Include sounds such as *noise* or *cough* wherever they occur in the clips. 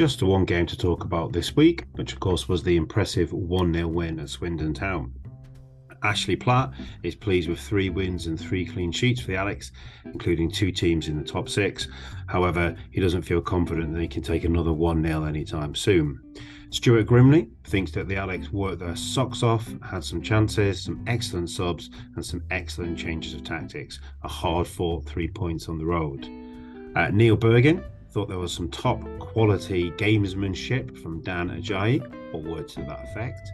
Just one game to talk about this week, which of course was the impressive 1 0 win at Swindon Town. Ashley Platt is pleased with three wins and three clean sheets for the Alex, including two teams in the top six. However, he doesn't feel confident that he can take another 1 0 anytime soon. Stuart Grimley thinks that the Alex worked their socks off, had some chances, some excellent subs, and some excellent changes of tactics. A hard fought three points on the road. Uh, Neil Bergen thought there was some top quality gamesmanship from Dan Agyei, or words to that effect.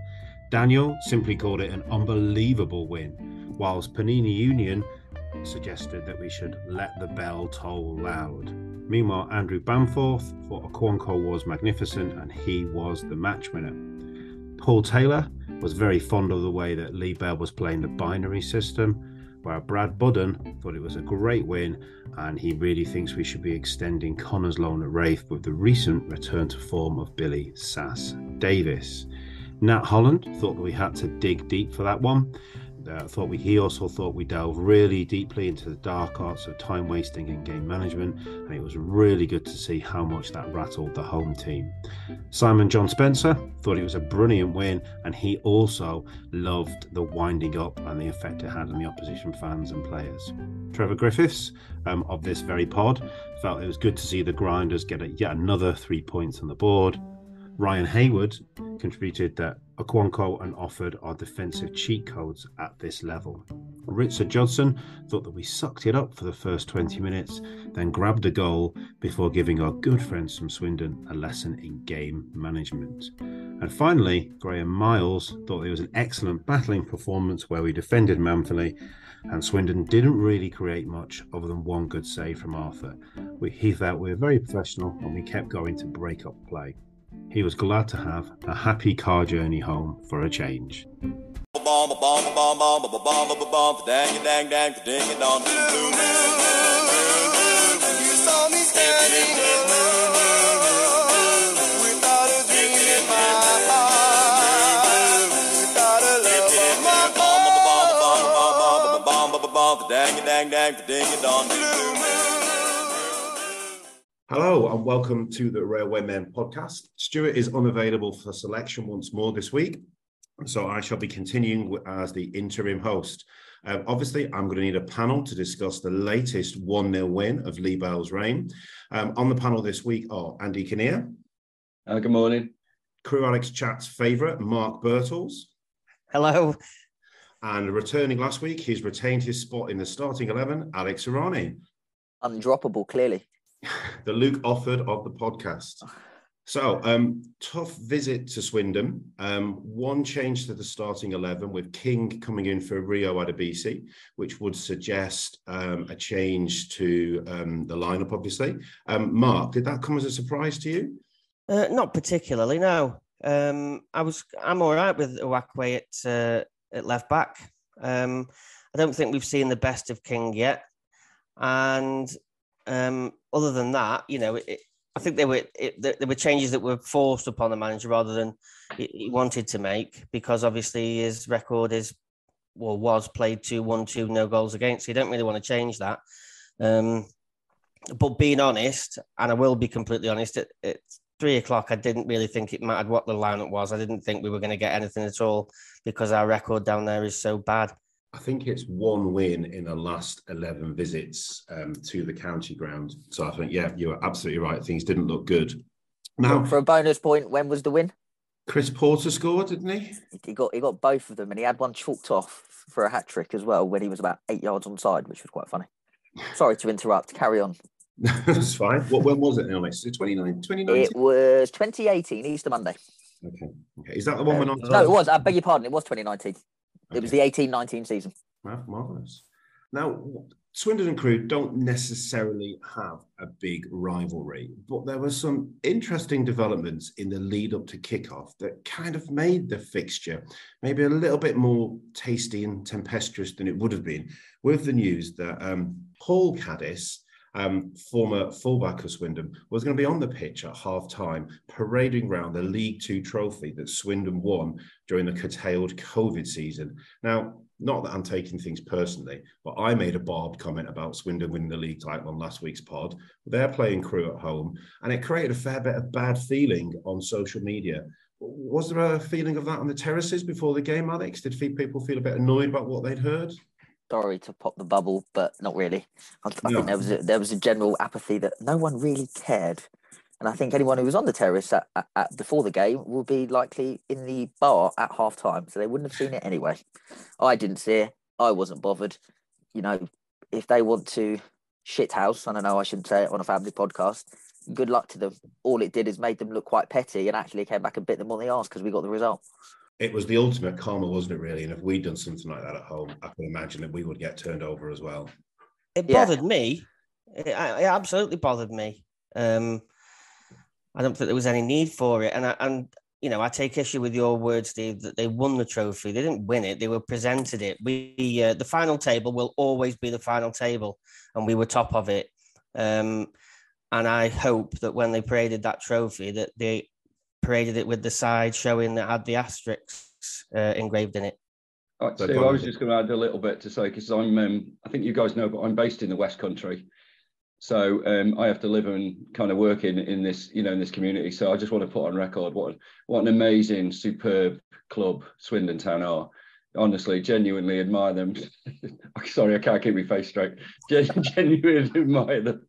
Daniel simply called it an unbelievable win, whilst Panini Union suggested that we should let the bell toll loud. Meanwhile, Andrew Bamforth thought Okonkwo was magnificent and he was the match winner. Paul Taylor was very fond of the way that Lee Bell was playing the binary system, while Brad Budden thought it was a great win and he really thinks we should be extending Connor's loan at Raith with the recent return to form of Billy Sass Davis. Nat Holland thought that we had to dig deep for that one. Uh, thought we he also thought we delved really deeply into the dark arts of time wasting and game management, and it was really good to see how much that rattled the home team. Simon John Spencer thought it was a brilliant win, and he also loved the winding up and the effect it had on the opposition fans and players. Trevor Griffiths um, of this very pod felt it was good to see the Grinders get yet another three points on the board. Ryan Hayward contributed that Okonkwo and offered our defensive cheat codes at this level. Richard Johnson thought that we sucked it up for the first 20 minutes, then grabbed a goal before giving our good friends from Swindon a lesson in game management. And finally, Graham Miles thought it was an excellent battling performance where we defended manfully and Swindon didn't really create much other than one good save from Arthur. We, he felt we were very professional and we kept going to break up play. He was glad to have a happy car journey home for a change. Hello and welcome to the Railwaymen podcast. Stuart is unavailable for selection once more this week, so I shall be continuing as the interim host. Um, obviously, I'm going to need a panel to discuss the latest 1 0 win of Lee Bell's reign. Um, on the panel this week are Andy Kinnear. Uh, good morning. Crewe Alex Chat's favourite, Mark Birtles. Hello. And returning last week, he's retained his spot in the starting 11, Alex Irani. Undroppable, clearly the Luke Offord of the podcast. So, um, tough visit to Swindon. Um, one change to the starting 11 with King coming in for Rio Adebisi, which would suggest um, a change to um, the lineup, obviously. Um, Mark, did that come as a surprise to you? Uh, not particularly, no. Um, I was, I'm all right with Uwakwe at, uh, at left back. I don't think we've seen the best of King yet. And um, other than that, you know, it, I think there were it, there were changes that were forced upon the manager rather than he wanted to make because obviously his record is well was played two one two no goals against. So you don't really want to change that. Um, but being honest, and I will be completely honest, at, at three o'clock, I didn't really think it mattered what the lineup was. I didn't think we were going to get anything at all because our record down there is so bad. I think it's one win in the last 11 visits um, to the county ground. So I think, yeah, you are absolutely right. Things didn't look good. Now, for a bonus point, when was the win? Chris Porter scored, didn't he? He got he got both of them, and he had one chalked off for a hat trick as well when he was about eight yards on side, which was quite funny. Sorry to interrupt. Carry on. *laughs* That's fine. What when was it? Honest, 2019. It was 2018 Easter Monday. Okay. Okay. Is that the one uh, when I? No, it was. I beg your pardon. It was 2019. It was the 18 19 season. Marvelous. Now, Swindon and Crewe don't necessarily have a big rivalry, but there were some interesting developments in the lead up to kickoff that kind of made the fixture maybe a little bit more tasty and tempestuous than it would have been with the news that um, Paul Caddis um, former fullback of Swindon, was going to be on the pitch at half time, parading around the League Two trophy that Swindon won during the curtailed COVID season. Now, not that I'm taking things personally, but I made a barbed comment about Swindon winning the league title on last week's pod. They're playing Crewe at home, and it created a fair bit of bad feeling on social media. Was there a feeling of that on the terraces before the game, Alex? Did people feel a bit annoyed about what they'd heard? Sorry to pop the bubble, but not really. I, I no. think there was a, there was a general apathy that no one really cared and I think anyone who was on the terrace at, at, at, before the game will be likely in the bar at half time. So they wouldn't have seen it anyway. I didn't see it. I wasn't bothered. You know, if they want to shit house, I don't know, I shouldn't say it on a family podcast. Good luck to them. All it did is made them look quite petty and actually came back and bit them on the arse because we got the result. It was the ultimate karma, wasn't it, really? And if we'd done something like that at home, I can imagine that we would get turned over as well. It bothered yeah. me. It, it, absolutely bothered me. Um, I don't think there was any need for it. And I, and you know, I take issue with your words, Steve, that they won the trophy. They didn't win it; they were presented it. We uh, the final table will always be the final table, and we were top of it. Um, and I hope that when they paraded that trophy, that they paraded it with the side showing that had the asterisks uh, engraved in it. Right, Steve, I was just going to add a little bit to say because I'm, um, I think you guys know, but I'm based in the West Country, so um, I have to live and kind of work in in this, you know, in this community. So I just want to put on record what what an amazing, superb club Swindon Town are. Honestly, genuinely admire them. *laughs* Sorry, I can't keep my face straight. Gen- *laughs* genuinely admire them.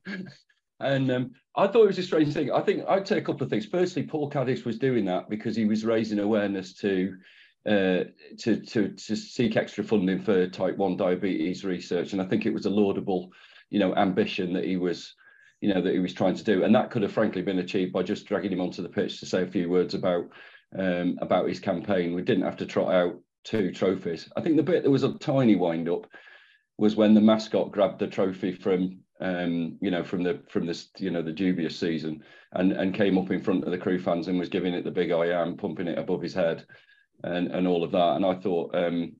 And um, I thought it was a strange thing. I think I'd say a couple of things. Firstly, Paul Caddis was doing that because he was raising awareness to uh, to, to to seek extra funding for type one diabetes research, and I think it was a laudable you know ambition that he was you know that he was trying to do and that could have frankly been achieved by just dragging him onto the pitch to say a few words about um, about his campaign we didn't have to trot out two trophies i think the bit that was a tiny wind up was when the mascot grabbed the trophy from um, you know from the from this you know the dubious season and and came up in front of the Crewe fans and was giving it the big i am pumping it above his head and and all of that and i thought um,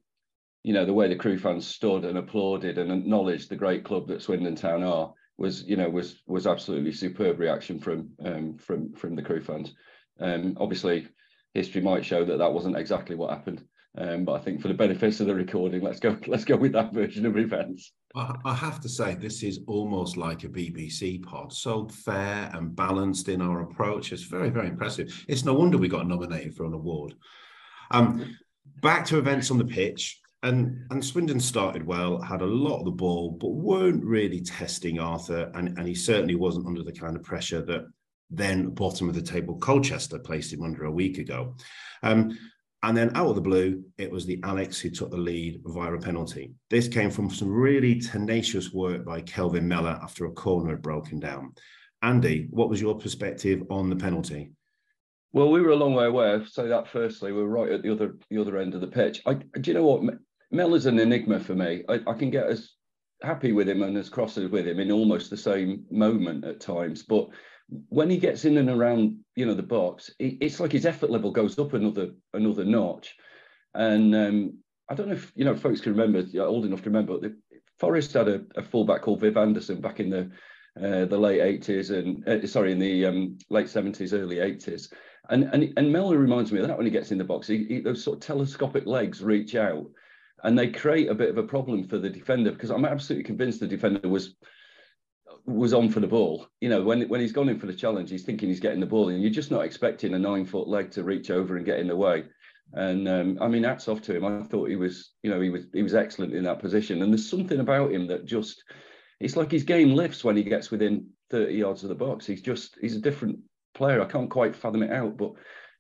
you know the way the Crewe fans stood and applauded and acknowledged the great club that Swindon Town are was you know was was absolutely superb reaction from um, from from the Crewe fans. Um, obviously, history might show that that wasn't exactly what happened. Um, but I think for the benefits of the recording, let's go *laughs* let's go with that version of events. I have to say, this is almost like a BBC pod. So fair and balanced in our approach. It's very, very impressive. It's no wonder we got nominated for an award. Um, back to events on the pitch. And and Swindon started well, had a lot of the ball, but weren't really testing Arthur, and, and he certainly wasn't under the kind of pressure that then bottom of the table Colchester placed him under a week ago. Um, and then out of the blue, it was the Alex who took the lead via a penalty. This came from some really tenacious work by Kelvin Mellor after a corner had broken down. Andy, what was your perspective on the penalty? Well, we were a long way away. So that firstly, we are right at the other the other end of the pitch. I, do you know what? Mel is an enigma for me. I, I, can get as happy with him and as cross with him in almost the same moment at times, but when he gets in and around, you know, the box, it, it's like his effort level goes up another another notch. And um, I don't know if you know folks can remember, old enough to remember. The, Forest had a, a fullback called Viv Anderson back in the uh, the late eighties and uh, sorry in the um, late seventies, early eighties. And and and Mellor reminds me of that when he gets in the box. He, he, those sort of telescopic legs reach out and they create a bit of a problem for the defender because I'm absolutely convinced the defender was was on for the ball. You know, when when he's gone in for the challenge, he's thinking he's getting the ball, and you're just not expecting a nine foot leg to reach over and get in the way. And um, I mean, hats off to him. I thought he was, you know, he was he was excellent in that position. And there's something about him that just, it's like his game lifts when he gets within 30 yards of the box. He's just he's a different player. I can't quite fathom it out, but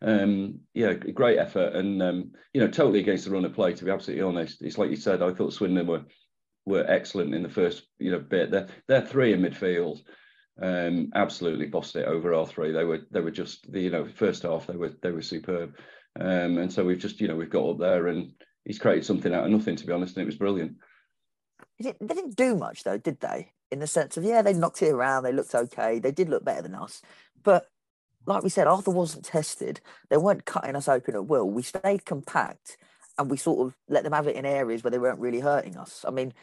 um, yeah, great effort, and um, you know, totally against the run of play. To be absolutely honest, it's like you said. I thought Swindon were were excellent in the first you know bit. They're three in midfield. Um, absolutely bossed it over our three. They were they were just the you know first half they were they were superb. Um, and so we've just you know we've got up there and he's created something out of nothing to be honest, and it was brilliant. They didn't do much though, did they? In the sense of yeah, they knocked it around, they looked okay, they did look better than us, but like we said, Arthur wasn't tested. They weren't cutting us open at will. We stayed compact and we sort of let them have it in areas where they weren't really hurting us. I mean,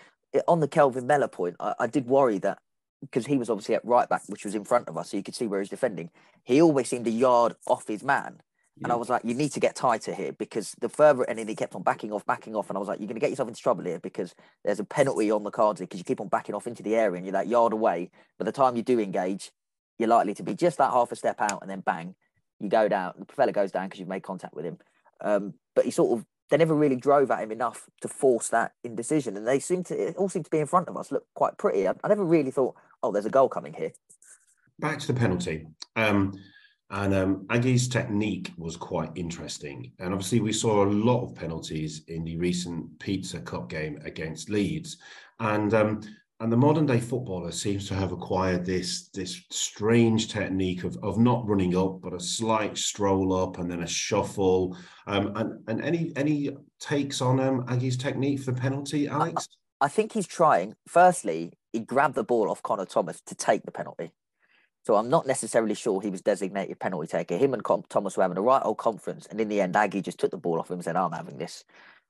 on the Kelvin Mellor point, I, I did worry that because he was obviously at right back, which was in front of us, so you could see where he's defending. He always seemed a yard off his man. And I was like, you need to get tighter here because the further, and then he kept on backing off, backing off. And I was like, you're going to get yourself into trouble here because there's a penalty on the cards because you keep on backing off into the area and you're that yard away. By the time you do engage, you're likely to be just that half a step out and then bang, you go down. The fella goes down because you've made contact with him. Um, but he sort of, they never really drove at him enough to force that indecision. And they seem to, it all seemed to be in front of us, look quite pretty. I, I never really thought, oh, there's a goal coming here. Back to the penalty. Um, and um, Aggie's technique was quite interesting. And obviously, we saw a lot of penalties in the recent Pizza Cup game against Leeds. And um, and the modern day footballer seems to have acquired this this strange technique of, of not running up, but a slight stroll up and then a shuffle. Um, and and any any takes on um, Aggie's technique for the penalty, Alex? I, I think he's trying. Firstly, he grabbed the ball off Connor Thomas to take the penalty. So I'm not necessarily sure he was designated penalty taker. Him and Thomas were having a right old conference, and in the end, Aggie just took the ball off him and said, "I'm having this."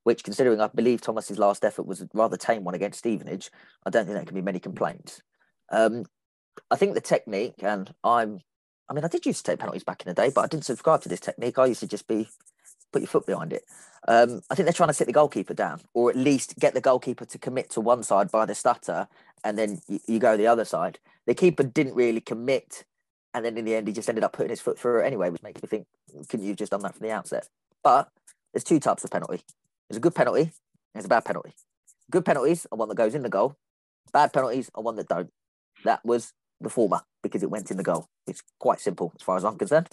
Which, considering I believe Thomas's last effort was a rather tame one against Stevenage, I don't think there can be many complaints. Um, I think the technique, and I'm, I mean, I did used to take penalties back in the day, but I didn't subscribe to this technique. I used to just be put your foot behind it. Um, I think they're trying to sit the goalkeeper down, or at least get the goalkeeper to commit to one side by the stutter, and then you, you go the other side. The keeper didn't really commit, and then in the end, he just ended up putting his foot through it anyway, which makes me think, couldn't you have just done that from the outset? But there's two types of penalty. There's a good penalty, there's a bad penalty. Good penalties are one that goes in the goal. Bad penalties are one that don't. That was the former because it went in the goal. It's quite simple as far as I'm concerned.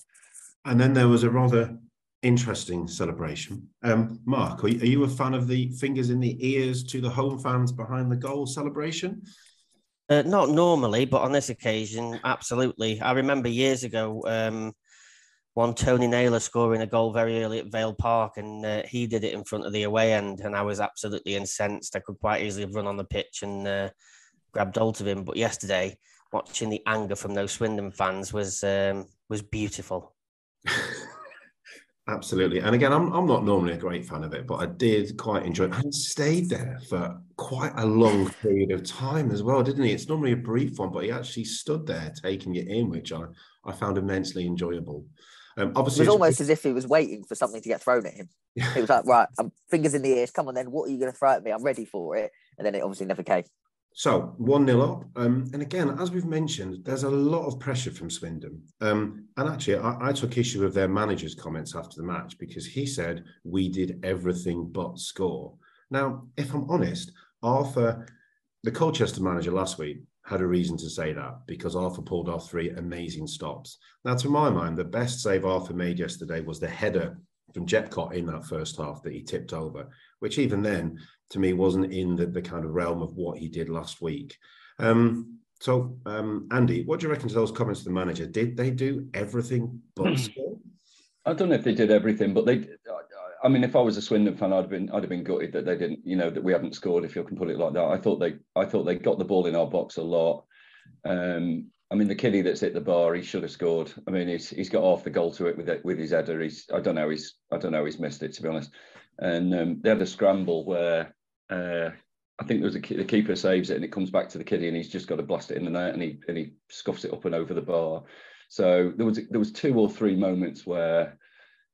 And then there was a rather interesting celebration. Um, Mark, are you, are you, a fan of the fingers in the ears to the home fans behind the goal celebration? Uh, not normally, but on this occasion, absolutely. I remember years ago, um, one Tony Naylor scoring a goal very early at Vale Park, and uh, he did it in front of the away end, and I was absolutely incensed. I could quite easily have run on the pitch and uh, grabbed hold of him. But yesterday, watching the anger from those Swindon fans was um, was beautiful. *laughs* Absolutely. And again, I'm, I'm not normally a great fan of it, but I did quite enjoy it. And stayed there for quite a long period of time as well, didn't he? It's normally a brief one, but he actually stood there taking it in, which I, I found immensely enjoyable. Um, obviously, it was almost as if he was waiting for something to get thrown at him. Yeah. It was like, right, I'm *laughs* fingers in the ears. Come on, then. What are you going to throw at me? I'm ready for it. And then it obviously never came. So 1 0 up. Um, and again, as we've mentioned, there's a lot of pressure from Swindon. Um, and actually, I, I, took issue with their manager's comments after the match because he said, We did everything but score. Now, if I'm honest, Arthur, the Colchester manager last week, had a reason to say that because Arthur pulled off three amazing stops. Now, to my mind, the best save Arthur made yesterday was the header from Jephcott in that first half that he tipped over, which even then to me wasn't in the, the kind of realm of what he did last week. Um, so, um, Andy, what do you reckon to those comments of the manager? Did they do everything but *clears throat* score? I don't know if they did everything, but they. I mean, if I was a Swindon fan, I'd have been I'd have been gutted that they didn't, you know, that we haven't scored. If you can put it like that, I thought they I thought they got the ball in our box a lot. Um, I mean, the kiddie that's hit the bar, he should have scored. I mean, he's he's got half the goal to it with it, with his header. He's I don't know he's I don't know he's missed it to be honest. And um, they had a scramble where uh, I think there was a the keeper saves it and it comes back to the kiddie and he's just got to blast it in the net and he and he scuffs it up and over the bar. So there was there was two or three moments where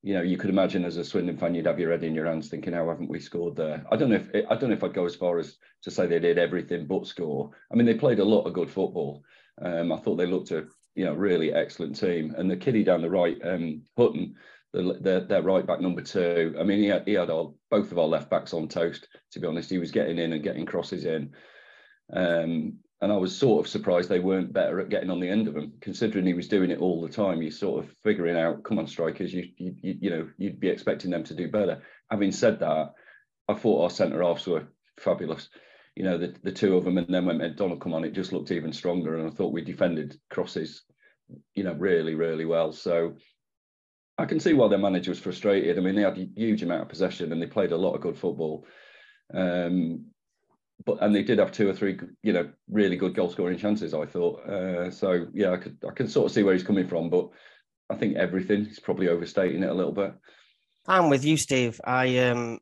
you know you could imagine as a Swindon fan you'd have your head in your hands thinking how haven't we scored there? I don't know if I don't know if I'd go as far as to say they did everything but score. I mean they played a lot of good football. Um, I thought they looked a you know really excellent team and the kiddie down the right um, Hutton the, the, their right back number two. I mean, he had, he had all, both of our left backs on toast. To be honest, he was getting in and getting crosses in, um, and I was sort of surprised they weren't better at getting on the end of them, considering he was doing it all the time. You're sort of figuring out, come on, strikers, you you you, you know, you'd be expecting them to do better. Having said that, I thought our centre halves were fabulous. You know, the, the two of them, and then when McDonald come on, it just looked even stronger. And I thought we defended crosses, you know, really, really well. So I can see why their manager was frustrated. I mean, they had a huge amount of possession and they played a lot of good football. Um, but and they did have two or three, you know, really good goal scoring chances. I thought. Uh, so yeah, I could I can sort of see where he's coming from, but I think everything is probably overstating it a little bit. I'm with you, Steve. I um,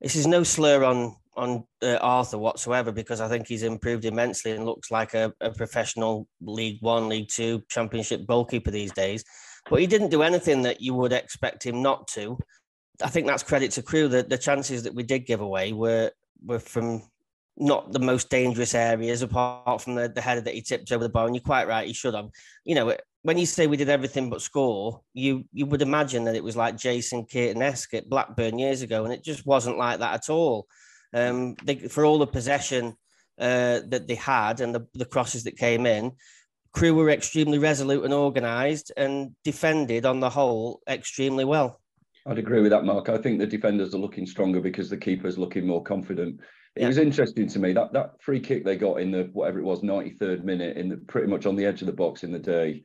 this is no slur on on uh, Arthur whatsoever because I think he's improved immensely and looks like a, a professional League One, League Two, Championship goalkeeper these days. but he didn't do anything that you would expect him not to. I think that's credit to Crewe. The, the chances that we did give away were were from not the most dangerous areas, apart from the, the header that he tipped over the bar. And you're quite right, he should have. You know, when you say we did everything but score, you you would imagine that it was like Jason Caton-esque at Blackburn years ago, and it just wasn't like that at all. Um, they, for all the possession uh, that they had and the, the crosses that came in, Crewe were extremely resolute and organised and defended on the whole extremely well. I'd agree with that, Mark. I think the defenders are looking stronger because the keeper's looking more confident. It yeah. was interesting to me that that free kick they got in the whatever it was, 93rd minute, in the pretty much on the edge of the box in the day.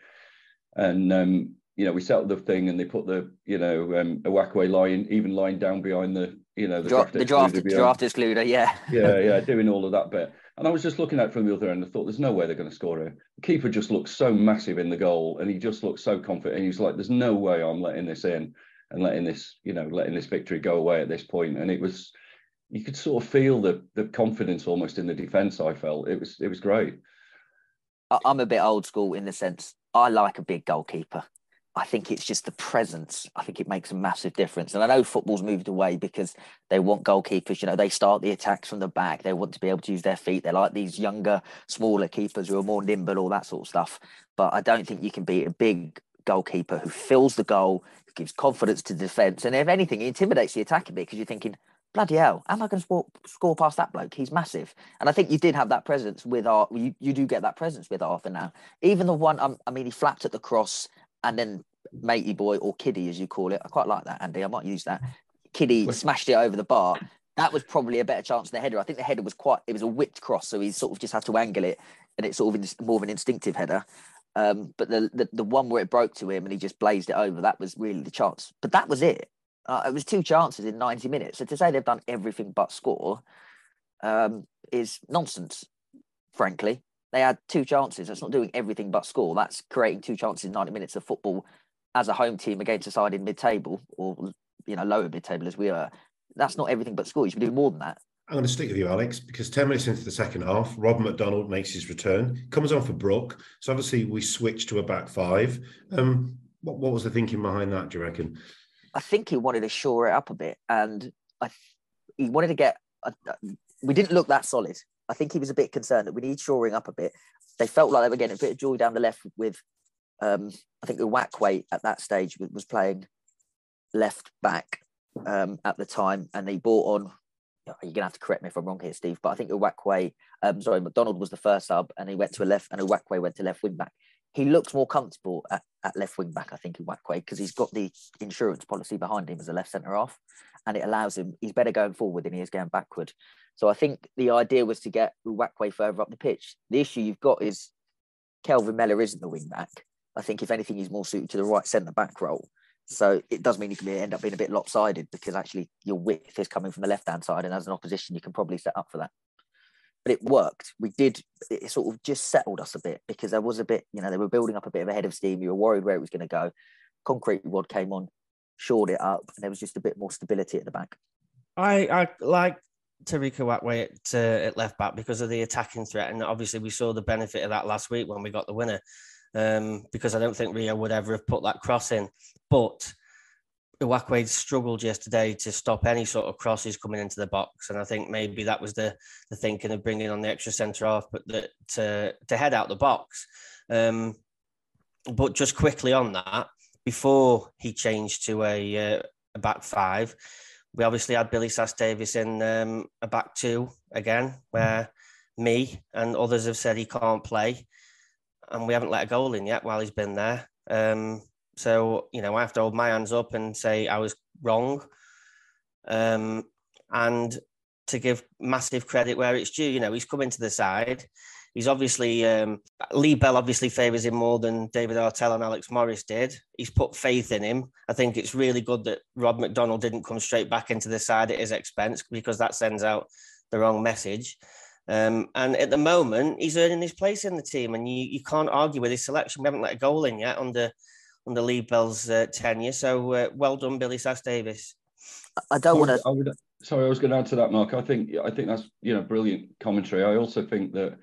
And um, you know, we settled the thing and they put the, you know, um Uwakwe line, even lying down behind the, you know, the draft, the draft, draft excluder, yeah. *laughs* yeah, yeah, doing all of that bit. And I was just looking at from the other end. I thought, there's no way they're going to score here. The keeper just looks so massive in the goal, and he just looks so confident. And he's like, "There's no way I'm letting this in, and letting this, you know, letting this victory go away at this point." And it was, you could sort of feel the the confidence almost in the defence. I felt it was it was great. I'm a bit old school in the sense I like a big goalkeeper. I think it's just the presence. I think it makes a massive difference. And I know football's moved away because they want goalkeepers, you know, they start the attacks from the back. They want to be able to use their feet. They're like these younger, smaller keepers who are more nimble, all that sort of stuff. But I don't think you can beat a big goalkeeper who fills the goal, who gives confidence to the defence. And if anything, intimidates the attack a bit because you're thinking, bloody hell, am I going to score, score past that bloke? He's massive. And I think you did have that presence with our, you, you do get that presence with Arthur now. Even the one, um, I mean, he flapped at the cross and then matey boy or kiddie as you call it. I quite like that, Andy. I might use that. Kiddie smashed it over the bar. That was probably a better chance than the header. I think the header was quite. It was a whipped cross, so he sort of just had to angle it, and it's sort of more of an instinctive header. Um, but the, the, the one where it broke to him and he just blazed it over, that was really the chance. But that was it. Uh, it was two chances in 90 minutes. So to say they've done everything but score um, is nonsense, frankly. They had two chances. That's not doing everything but score. That's creating two chances in 90 minutes of football as a home team against a side in mid-table or you know lower mid-table as we are, that's not everything but score. You should be doing more than that. I'm going to stick with you, Alex, because 10 minutes into the second half, Rod McDonald makes his return, comes on for Brook. So obviously we switched to a back five. Um, what, what was the thinking behind that, do you reckon? I think he wanted to shore it up a bit and I, he wanted to get, a, we didn't look that solid. I think he was a bit concerned that we need shoring up a bit. They felt like they were getting a bit of joy down the left with um, I think the Uwakwe at that stage was playing left back um, at the time, and they brought on. You're gonna have to correct me if I'm wrong here, Steve, but I think Uwakwe, um, sorry, McDonald was the first sub, and he went to a left, and Uwakwe went to left wing back. He looks more comfortable at, at left wing back, I think, Uwakwe, because he's got the insurance policy behind him as a left centre half, and it allows him. He's better going forward than he is going backward. So I think the idea was to get Uwakwe further up the pitch. The issue you've got is Kelvin Mellor isn't the wing back. I think if anything, he's more suited to the right centre back role. So it does mean you can end up being a bit lopsided because actually your width is coming from the left hand side, and as an opposition, you can probably set up for that. But it worked. We did. It sort of just settled us a bit because there was a bit, you know, they were building up a bit of a head of steam. You were worried where it was going to go. Concrete Rod came on, shored it up, and there was just a bit more stability at the back. I I like Tariq Uwakwe at, uh, at left back because of the attacking threat, and obviously we saw the benefit of that last week when we got the winner um, because I don't think Rio would ever have put that cross in. But Uwakwe struggled yesterday to stop any sort of crosses coming into the box, and I think maybe that was the the thinking of bringing on the extra centre half, but that to to head out the box. Um, but just quickly on that, before he changed to a, uh, a back five, we obviously had Billy Sass-Davies in um, a back two again, where me and others have said he can't play and we haven't let a goal in yet while he's been there. Um, so you know, I have to hold my hands up and say I was wrong, um, and to give massive credit where it's due. You know, he's come into the side. He's obviously um, Lee Bell obviously favours him more than David Artell and Alex Morris did. He's put faith in him. I think it's really good that Rod McDonald didn't come straight back into the side at his expense because that sends out the wrong message. Um, and at the moment, he's earning his place in the team, and you, you can't argue with his selection. We haven't let a goal in yet under under Lee Bell's uh, tenure. So uh, well done, Billy Sass-Davies. I don't want to. Sorry, I was going to add to that, Mark. I think I think that's you know brilliant commentary. I also think that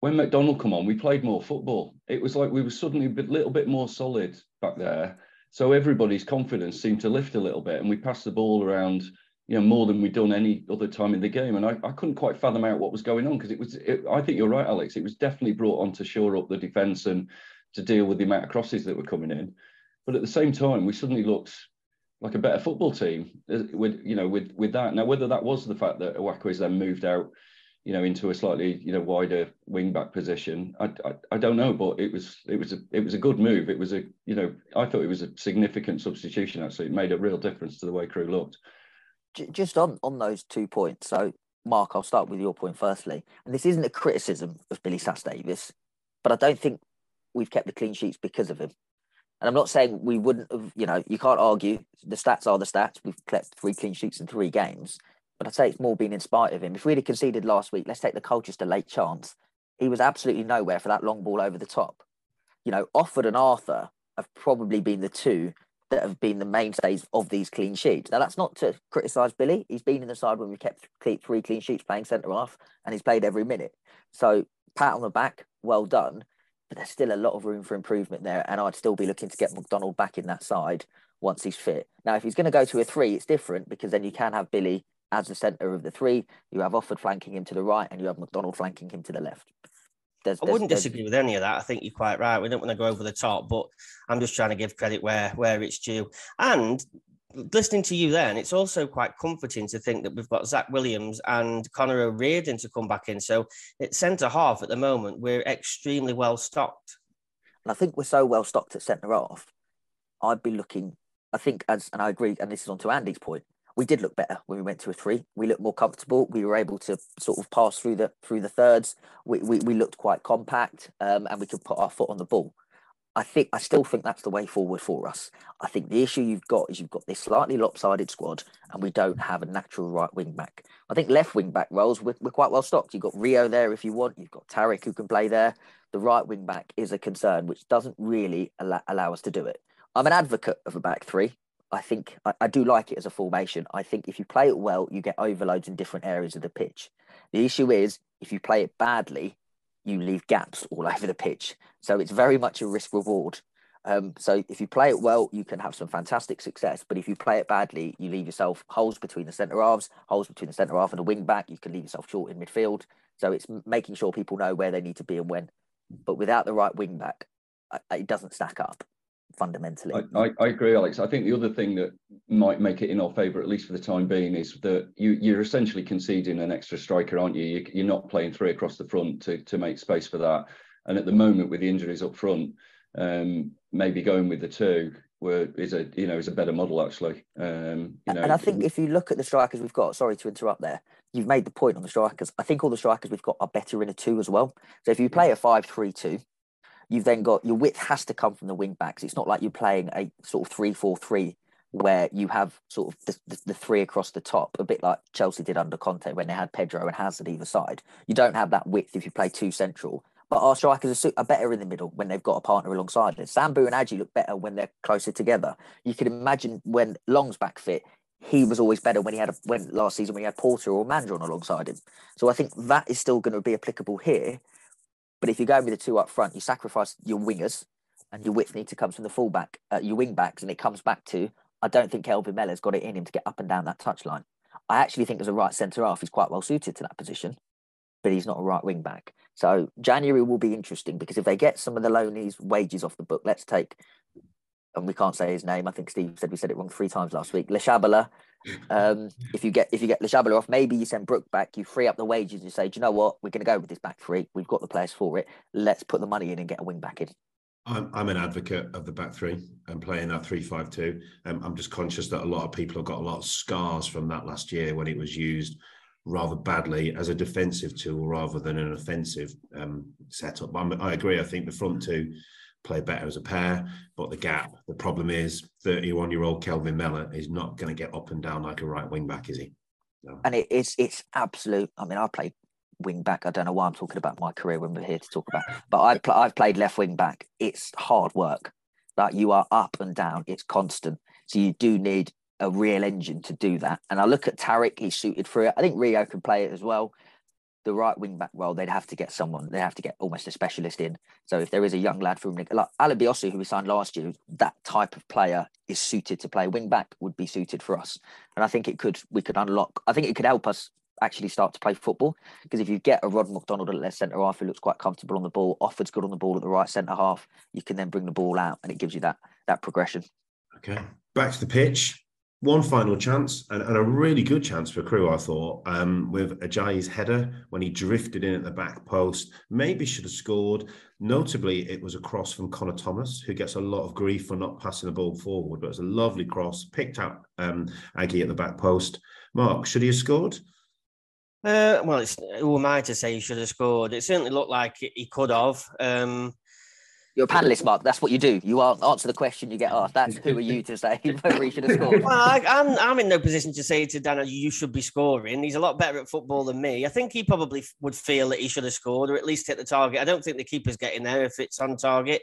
when McDonald come on, we played more football. It was like we were suddenly a bit, little bit more solid. back there. So everybody's confidence seemed to lift a little bit, and we passed the ball around, you know, more than we'd done any other time in the game. And I, I couldn't quite fathom out what was going on because it was. It, I think you're right, Alex. It was definitely brought on to shore up the defence and to deal with the amount of crosses that were coming in. But at the same time, we suddenly looked like a better football team uh, with you know with with that. Now whether that was the fact that Uwakwe's then moved out you know, into a slightly, you know, wider wing back position. I, I, I, don't know, but it was it was a it was a good move. It was a you know I thought it was a significant substitution. Actually, it made a real difference to the way Crewe looked. Just on on those two points. So, Mark, I'll start with your point firstly. And this isn't a criticism of Billy Sass-Davies, but I don't think we've kept the clean sheets because of him. And I'm not saying we wouldn't have. You know, you can't argue. The stats are the stats. We've kept three clean sheets in three games but I'd say it's more been in spite of him. If we'd have conceded last week, let's take the Colchester late chance. He was absolutely nowhere for that long ball over the top. You know, Offord and Arthur have probably been the two that have been the mainstays of these clean sheets. Now, that's not to criticise Billy. He's been in the side when we kept three clean sheets playing centre half, and he's played every minute. So, pat on the back, well done. But there's still a lot of room for improvement there, and I'd still be looking to get McDonald back in that side once he's fit. Now, if he's going to go to a three, it's different because then you can have Billy as the centre of the three. You have Offord flanking him to the right, and you have McDonald flanking him to the left. There's, I wouldn't disagree with any of that. I think you're quite right. We don't want to go over the top, but I'm just trying to give credit where where it's due. And listening to you then, it's also quite comforting to think that we've got Zach Williams and Conor O'Riordan to come back in. So at centre half at the moment, we're extremely well stocked. And I think we're so well stocked at centre half. I'd be looking. I think as and I agree, and this is on to Andy's point we did look better when we went to a three. We looked more comfortable. We were able to sort of pass through the through the thirds. We we, we looked quite compact, um, and we could put our foot on the ball. I think I still think that's the way forward for us. I think the issue you've got is you've got this slightly lopsided squad, and we don't have a natural right wing back. I think left wing back roles we're, we're quite well stocked. You've got Rio there if you want. You've got Tariq who can play there. The right wing back is a concern, which doesn't really allow, allow us to do it. I'm an advocate of a back three. I think I, I, do like it as a formation. I think if you play it well, you get overloads in different areas of the pitch. The issue is if you play it badly, you leave gaps all *laughs* over the pitch. So it's very much a risk reward. Um, so if you play it well, you can have some fantastic success. But if you play it badly, you leave yourself holes between the centre halves, holes between the centre half and the wing back. You can leave yourself short in midfield. So it's making sure people know where they need to be and when. But without the right wing back, it doesn't stack up fundamentally. I, I, I, agree, Alex. I think the other thing that might make it in our favour, at least for the time being, is that you, you're essentially conceding an extra striker, aren't you? you? are not playing three across the front to, to make space for that. And at the moment, with the injuries up front, um, maybe going with the two were, is a you know is a better model actually. Um, you know, and I think if you look at the strikers we've got, sorry to interrupt there, you've made the point on the strikers. I think all the strikers we've got are better in a two as well. So if you play a five-three-two, You've then got your width has to come from the wing backs. It's not like you're playing a sort of three-four-three where you have sort of the, the, the, three across the top, a bit like Chelsea did under Conte when they had Pedro and Hazard either side. You don't have that width if you play two central. But our strikers are, better in the middle when they've got a partner alongside them. Sambou and Agyei look better when they're closer together. You can imagine when Long's back fit, he was always better when he had a, when last season when he had Porter or Mandron alongside him. So I think that is still going to be applicable here. But if you're going with the two up front, you sacrifice your wingers and your width needs to come from the fullback, uh, your wing backs, and it comes back to I don't think Kelvin Mellor's got it in him to get up and down that touchline. I actually think as a right centre half, he's quite well suited to that position, but he's not a right wing back. So January will be interesting because if they get some of the loanees' wages off the book, let's take, and we can't say his name. I think Steve said we said it wrong three times last week. Lechabela, um, if you get if you get Lechabela off, maybe you send Brook back, you free up the wages, you say, do you know what, we're going to go with this back three. We've got the players for it. Let's put the money in and get a wing back in. I'm, I'm an advocate of the back three and playing that three five two. Um, I'm just conscious that a lot of people have got a lot of scars from that last year when it was used rather badly as a defensive tool rather than an offensive um, setup. I'm, I agree. I think the front two play better as a pair. But the gap, the problem is 31 year old Kelvin Mellor is not going to get up and down like a right wing back, is he? No. And it, it's it's absolute. I mean, I played wing back. I don't know why I'm talking about my career when we're here to talk about, but I pl- I've played left wing back. It's hard work. Like you are up and down. It's constant. So you do need a real engine to do that. And I look at Tariq. He's suited for it. I think Rio can play it as well. The right wing back role, they'd have to get someone, they have to get almost a specialist in. So if there is a young lad from like Alan who we signed last year, that type of player is suited to play wing back, would be suited for us. And I think it could, we could unlock, I think it could help us actually start to play football. Because if you get a Rod McDonald at left centre half who looks quite comfortable on the ball, Offord's good on the ball at the right centre half, you can then bring the ball out and it gives you that that progression. Okay. Back to the pitch one final chance and, and, a really good chance for Crewe, I thought, um, with Agyei's header when he drifted in at the back post. Maybe should have scored. Notably, it was a cross from Connor Thomas, who gets a lot of grief for not passing the ball forward, but it was a lovely cross, picked up um, Aggie at the back post. Mark, should he have scored? Uh, well, it's, who am I to say he should have scored? It certainly looked like he could have. Um, you're a panelist, Mark. That's what you do. You answer the question you get asked. That's who are you to say *laughs* whether he should have scored? Well, I, am I'm, I'm in no position to say to Daniel, you should be scoring. He's a lot better at football than me. I think he probably would feel that he should have scored or at least hit the target. I don't think the keeper's getting there if it's on target.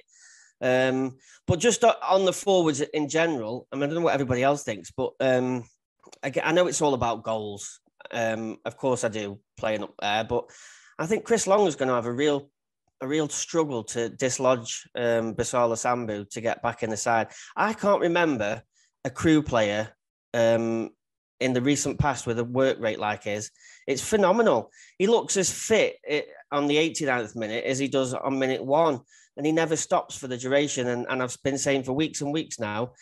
Um, but just on the forwards in general, I mean, I don't know what everybody else thinks, but um, I, I know it's all about goals. Um, of course, I do playing up there, but I think Chris Long is going to have a real a real struggle to dislodge um, Bassala Sambou to get back in the side. I can't remember a Crewe player um, in the recent past with a work rate like his. It's phenomenal. He looks as fit eh, on the 89th minute as he does on minute one, and he never stops for the duration. And, and I've been saying for weeks and weeks now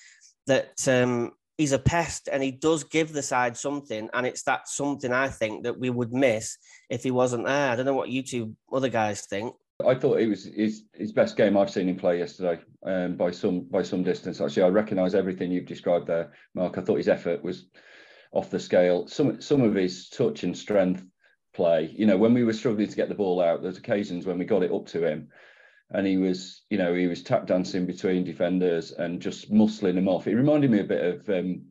that um, he's a pest and he does give the side something. And it's that something I think that we would miss if he wasn't there. I don't know what you two other guys think. I thought it was his, his best game I've seen him play yesterday um, by some by some distance. Actually, I recognise everything you've described there, Mark. I thought his effort was off the scale. Some some of his touch and strength play. You know, when we were struggling to get the ball out, there's occasions when we got it up to him, and he was, you know, he was tap dancing between defenders and just muscling them off. It reminded me a bit of um,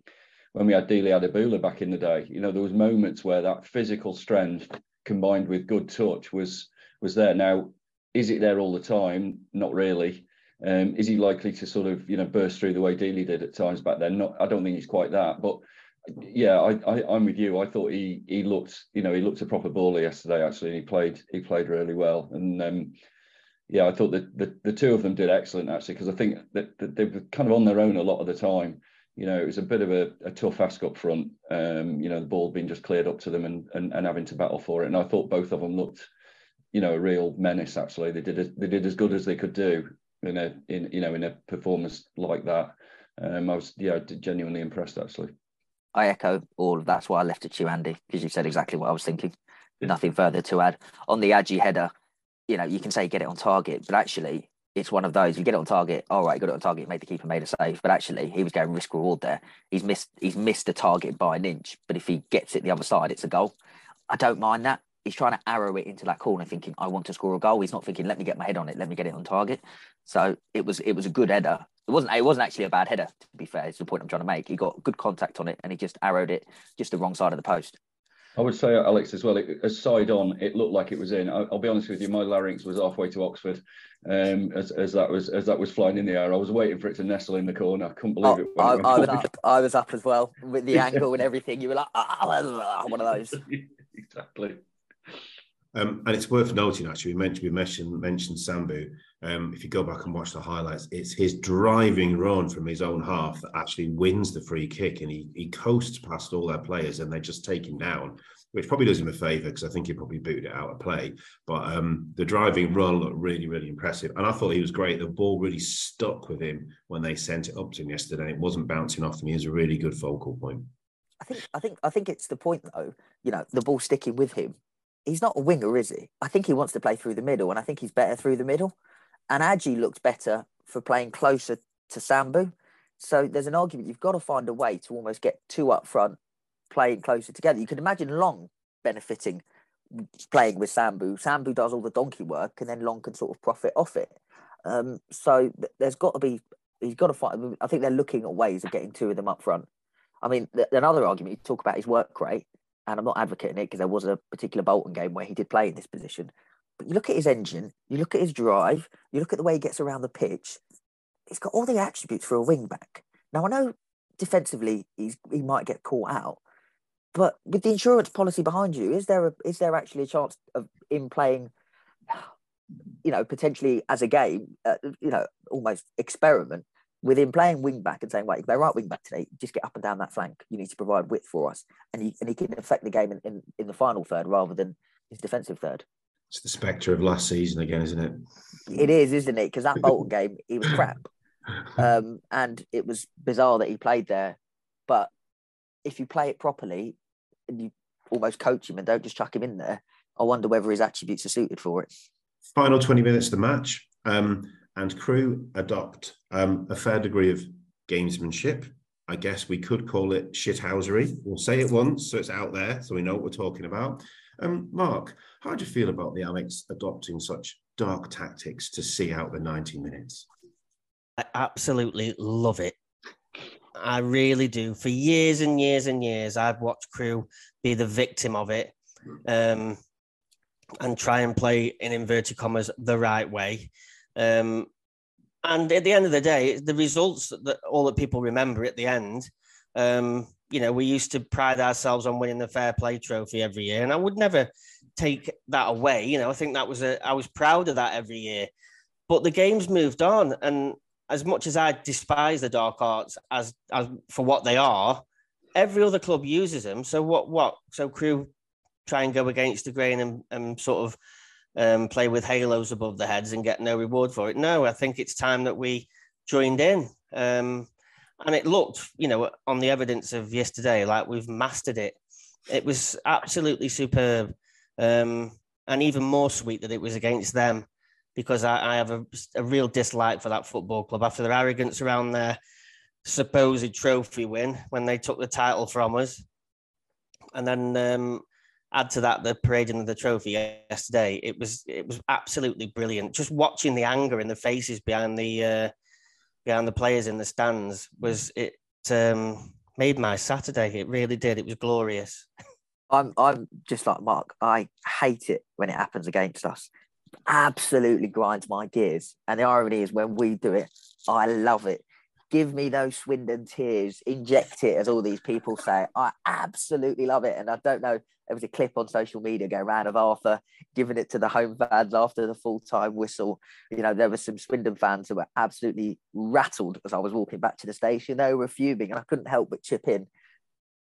when we had Dele Adebola back in the day. You know, there was moments where that physical strength combined with good touch was was there. Now is it there all the time? Not really. Um, is he likely to sort of you know burst through the way Dele did at times back then? Not, I don't think he's quite that. But yeah, I, I am with you. I thought he he looked you know he looked a proper baller yesterday. Actually, he played he played really well. And um, yeah, I thought that the, the two of them did excellent actually because I think that, that, they were kind of on their own a lot of the time. You know, it was a bit of a, a tough ask up front. Um, you know, the ball being just cleared up to them and, and and having to battle for it. And I thought both of them looked you know a real menace. Actually, they did they did as good as they could do in a in you know in a performance like that. Um, I was yeah genuinely impressed actually. I echo all. of That's why I left it to you, Andy, because you said exactly what I was thinking. Yeah. Nothing further to add on the Agyei header. You know, you can say get it on target, but actually, it's one of those. You get it on target. All right, got it on target. Made the keeper made a save, but actually, he was going risk reward there. He's missed. He's missed the target by an inch, but if he gets it the other side, it's a goal. I don't mind that he's trying to arrow it into that corner, thinking, "I want to score a goal." He's not thinking, "Let me get my head on it. Let me get it on target." So it was it was a good header. It wasn't it wasn't actually a bad header. To be fair, it's the point I'm trying to make. He got good contact on it, and he just arrowed it just the wrong side of the post. I would say, Alex, as well, it, as side on, it looked like it was in. I, will be honest with you, my larynx was halfway to Oxford um, as, as that was as that was flying in the air. I was waiting for it to nestle in the corner. I couldn't believe oh, it. I, I, was up, I was up as well with the *laughs* angle and everything. You were like, oh, one of those. *laughs* exactly. Um, and it's worth noting, actually, we mentioned we mentioned mentioned Sambou. Um, if you go back and watch the highlights, it's his driving run from his own half that actually wins the free kick, and he he coasts past all their players, and they just take him down, which probably does him a favour because I think he probably booted it out of play. But um, the driving run looked really really impressive, and I thought he was great. The ball really stuck with him when they sent it up to him yesterday. It wasn't bouncing off him. He was a really good focal point. I think I think I think it's the point though. You know, the ball sticking with him he's not a winger, is he? I think he wants to play through the middle, and I think he's better through the middle. And Agyei looked better for playing closer to Sambou. So there's an argument you've got to find a way to almost get two up front playing closer together. You can imagine Long benefiting playing with Sambou. Sambou does all the donkey work, and then Long can sort of profit off it. Um, so there's got to be he's got to find. I think they're looking at ways of getting two of them up front. I mean, another argument you talk about his work rate and I'm not advocating it because there was a particular Bolton game where he did play in this position. But you look at his engine, you look at his drive, you look at the way he gets around the pitch. He's got all the attributes for a wing back. Now I know defensively he's he might get caught out, but with the insurance policy behind you, is there a, is there actually a chance of in playing, you know, potentially as a game, uh, you know, almost experiment with him playing wing back and saying, "Wait, they're right wing back today. Just get up and down that flank. You need to provide width for us," and he and he can affect the game in, in, in the final third rather than his defensive third. It's the spectre of last season again, isn't it? It is, isn't it? Because that Bolton *laughs* game, he was crap, um, and it was bizarre that he played there. But if you play it properly, and you almost coach him and don't just chuck him in there, I wonder whether his attributes are suited for it. Final 20 minutes of the match, um, and Crewe adopt um, a fair degree of gamesmanship. I guess we could call it shithousery. We'll say it once so it's out there so we know what we're talking about. Um, Mark, how do you feel about the Alex adopting such dark tactics to see out the 90 minutes? I absolutely love it. I really do. For years and years and years, I've watched Crewe be the victim of it um, and try and play in inverted commas the right way. Um, and at the end of the day, the results that all that people remember at the end, um, you know, we used to pride ourselves on winning the fair play trophy every year, and I would never take that away. You know, I think that was a I was proud of that every year. But the game's moved on, and as much as I despise the dark arts as, as for what they are, every other club uses them. So what? What? So Crewe try and go against the grain and, and sort of um, play with halos above the heads and get no reward for it. No, I think it's time that we joined in. Um, and it looked, you know, on the evidence of yesterday, like we've mastered it. It was absolutely superb, um, and even more sweet that it was against them because I, I have a, a, real dislike for that football club after their arrogance around their supposed trophy win when they took the title from us. And then um, add to that the parading of the trophy yesterday. It was it was absolutely brilliant. Just watching the anger in the faces behind the uh, behind the players in the stands was it um, made my Saturday. It really did. It was glorious. I'm I'm just like Mark. I hate it when it happens against us absolutely grinds my gears. And the irony is when we do it, I love it. Give me those Swindon tears, inject it, as all these people say. I absolutely love it. And I don't know, there was a clip on social media going around of Arthur giving it to the home fans after the full time whistle. You know, there were some Swindon fans who were absolutely rattled as I was walking back to the station. They were fuming, and I couldn't help but chip in,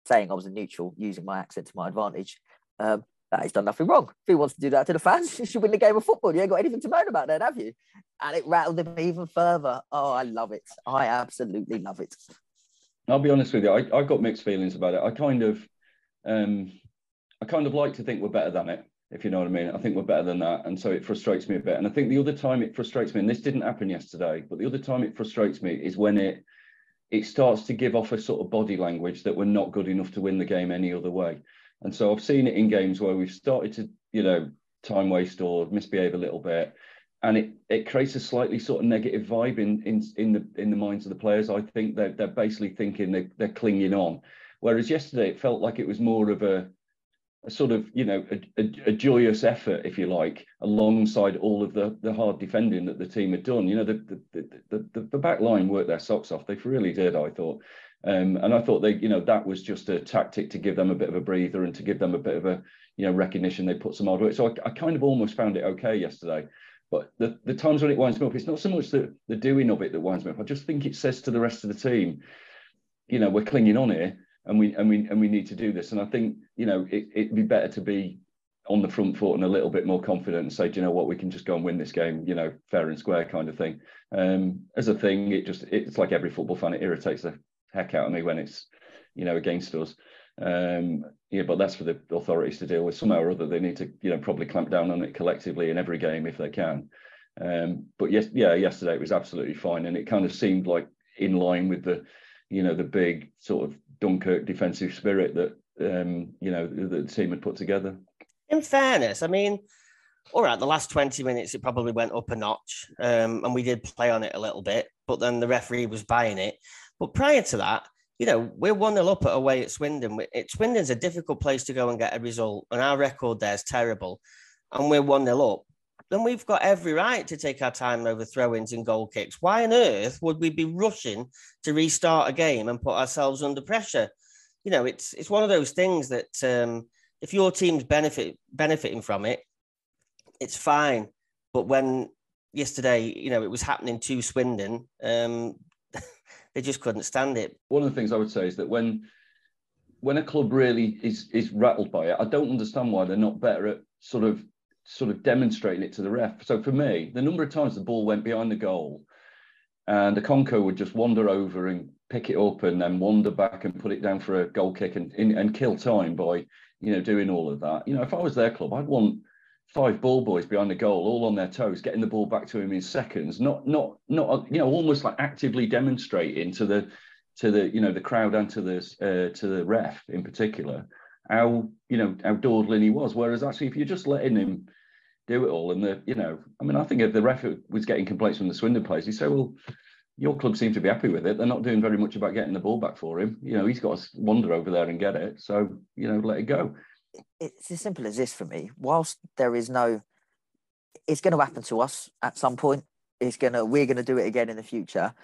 saying I was a neutral, using my accent to my advantage. Um, he's done nothing wrong. If he wants to do that to the fans, *laughs* he should win the game of football. You ain't got anything to moan about then, have you? And it rattled him even further. Oh, I love it. I absolutely love it. I'll be honest with you. I, I've got mixed feelings about it. I kind of, um, I kind of like to think we're better than it, if you know what I mean. I think we're better than that, and so it frustrates me a bit. And I think the other time it frustrates me, and this didn't happen yesterday, but the other time it frustrates me is when it it starts to give off a sort of body language that we're not good enough to win the game any other way. And so I've seen it in games where we've started to, you know, time waste or misbehave a little bit. And it, it creates a slightly sort of negative vibe in, in in the in the minds of the players. I think they're they're basically thinking they they're clinging on. Whereas yesterday it felt like it was more of a, a sort of you know a, a, a, joyous effort, if you like, alongside all of the the hard defending that the team had done. You know the the the, the, the back line worked their socks off. They really did. I thought. Um, and I thought they, you know, that was just a tactic to give them a bit of a breather and to give them a bit of a, you know, recognition. They put some hard work. So I, I kind of almost found it okay yesterday. But the, the times when it winds me up, it's not so much the, the doing of it that winds me up. I just think it says to the rest of the team, you know, we're clinging on here and we and we and we need to do this. And I think, you know, it, it'd be better to be on the front foot and a little bit more confident and say, do you know what, we can just go and win this game, you know, fair and square kind of thing. Um, as a thing, it just it's like every football fan, it irritates the heck out of me when it's you know against us. Um, yeah, but that's for the authorities to deal with somehow or other. They need to you know probably clamp down on it collectively in every game if they can. Um, but yes, yeah, yesterday it was absolutely fine, and it kind of seemed like in line with the you know the big sort of Dunkirk defensive spirit that um, you know the team had put together. In fairness, I mean, all right, the last 20 minutes it probably went up a notch um, and we did play on it a little bit, but then the referee was buying it. But prior to that, you know, we're 1 0 up at away at Swindon. It, Swindon's a difficult place to go and get a result, and our record there is terrible. And we're 1 0 up. Then we've got every right to take our time over throw ins and goal kicks. Why on earth would we be rushing to restart a game and put ourselves under pressure? you know, it's it's one of those things that um, if your team's benefit benefiting from it, it's fine. But when yesterday, you know, it was happening to Swindon, um, *laughs* they just couldn't stand it. One of the things I would say is that when when a club really is is rattled by it, I don't understand why they're not better at sort of sort of demonstrating it to the ref. So for me, the number of times the ball went behind the goal and the Conco would just wander over and pick it up and then wander back and put it down for a goal kick and, and kill time by, you know, doing all of that. You know, if I was their club, I'd want five ball boys behind the goal, all on their toes, getting the ball back to him in seconds, not not not you know, almost like actively demonstrating to the to the you know the crowd and to the uh, to the ref in particular how you know how dawdling he was. Whereas actually, if you're just letting him do it all, and the you know, I mean, I think if the ref was getting complaints from the Swindon players, he say, well. Your club seem to be happy with it. They're not doing very much about getting the ball back for him. You know, he's got to wander over there and get it. So, you know, let it go. It's as simple as this for me. Whilst there is no, it's going to happen to us at some point. It's gonna, we're going to do it again in the future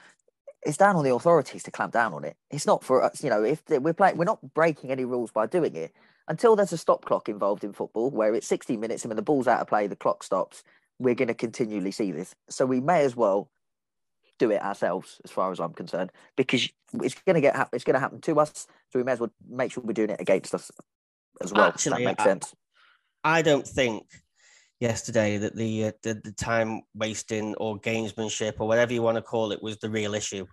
it's down on the authorities to clamp down on it. It's not for us, you know, if we're playing, we're not breaking any rules by doing it until there's a stop clock involved in football where it's 60 minutes and when the ball's out of play, the clock stops. We're going to continually see this. So we may as well do it ourselves, as far as I'm concerned, because it's going to get it's going to happen to us. So we may as well make sure we're doing it against us as well. Actually, that makes I, sense. I don't think yesterday that the, uh, the, the time wasting or gamesmanship or whatever you want to call it was the real issue.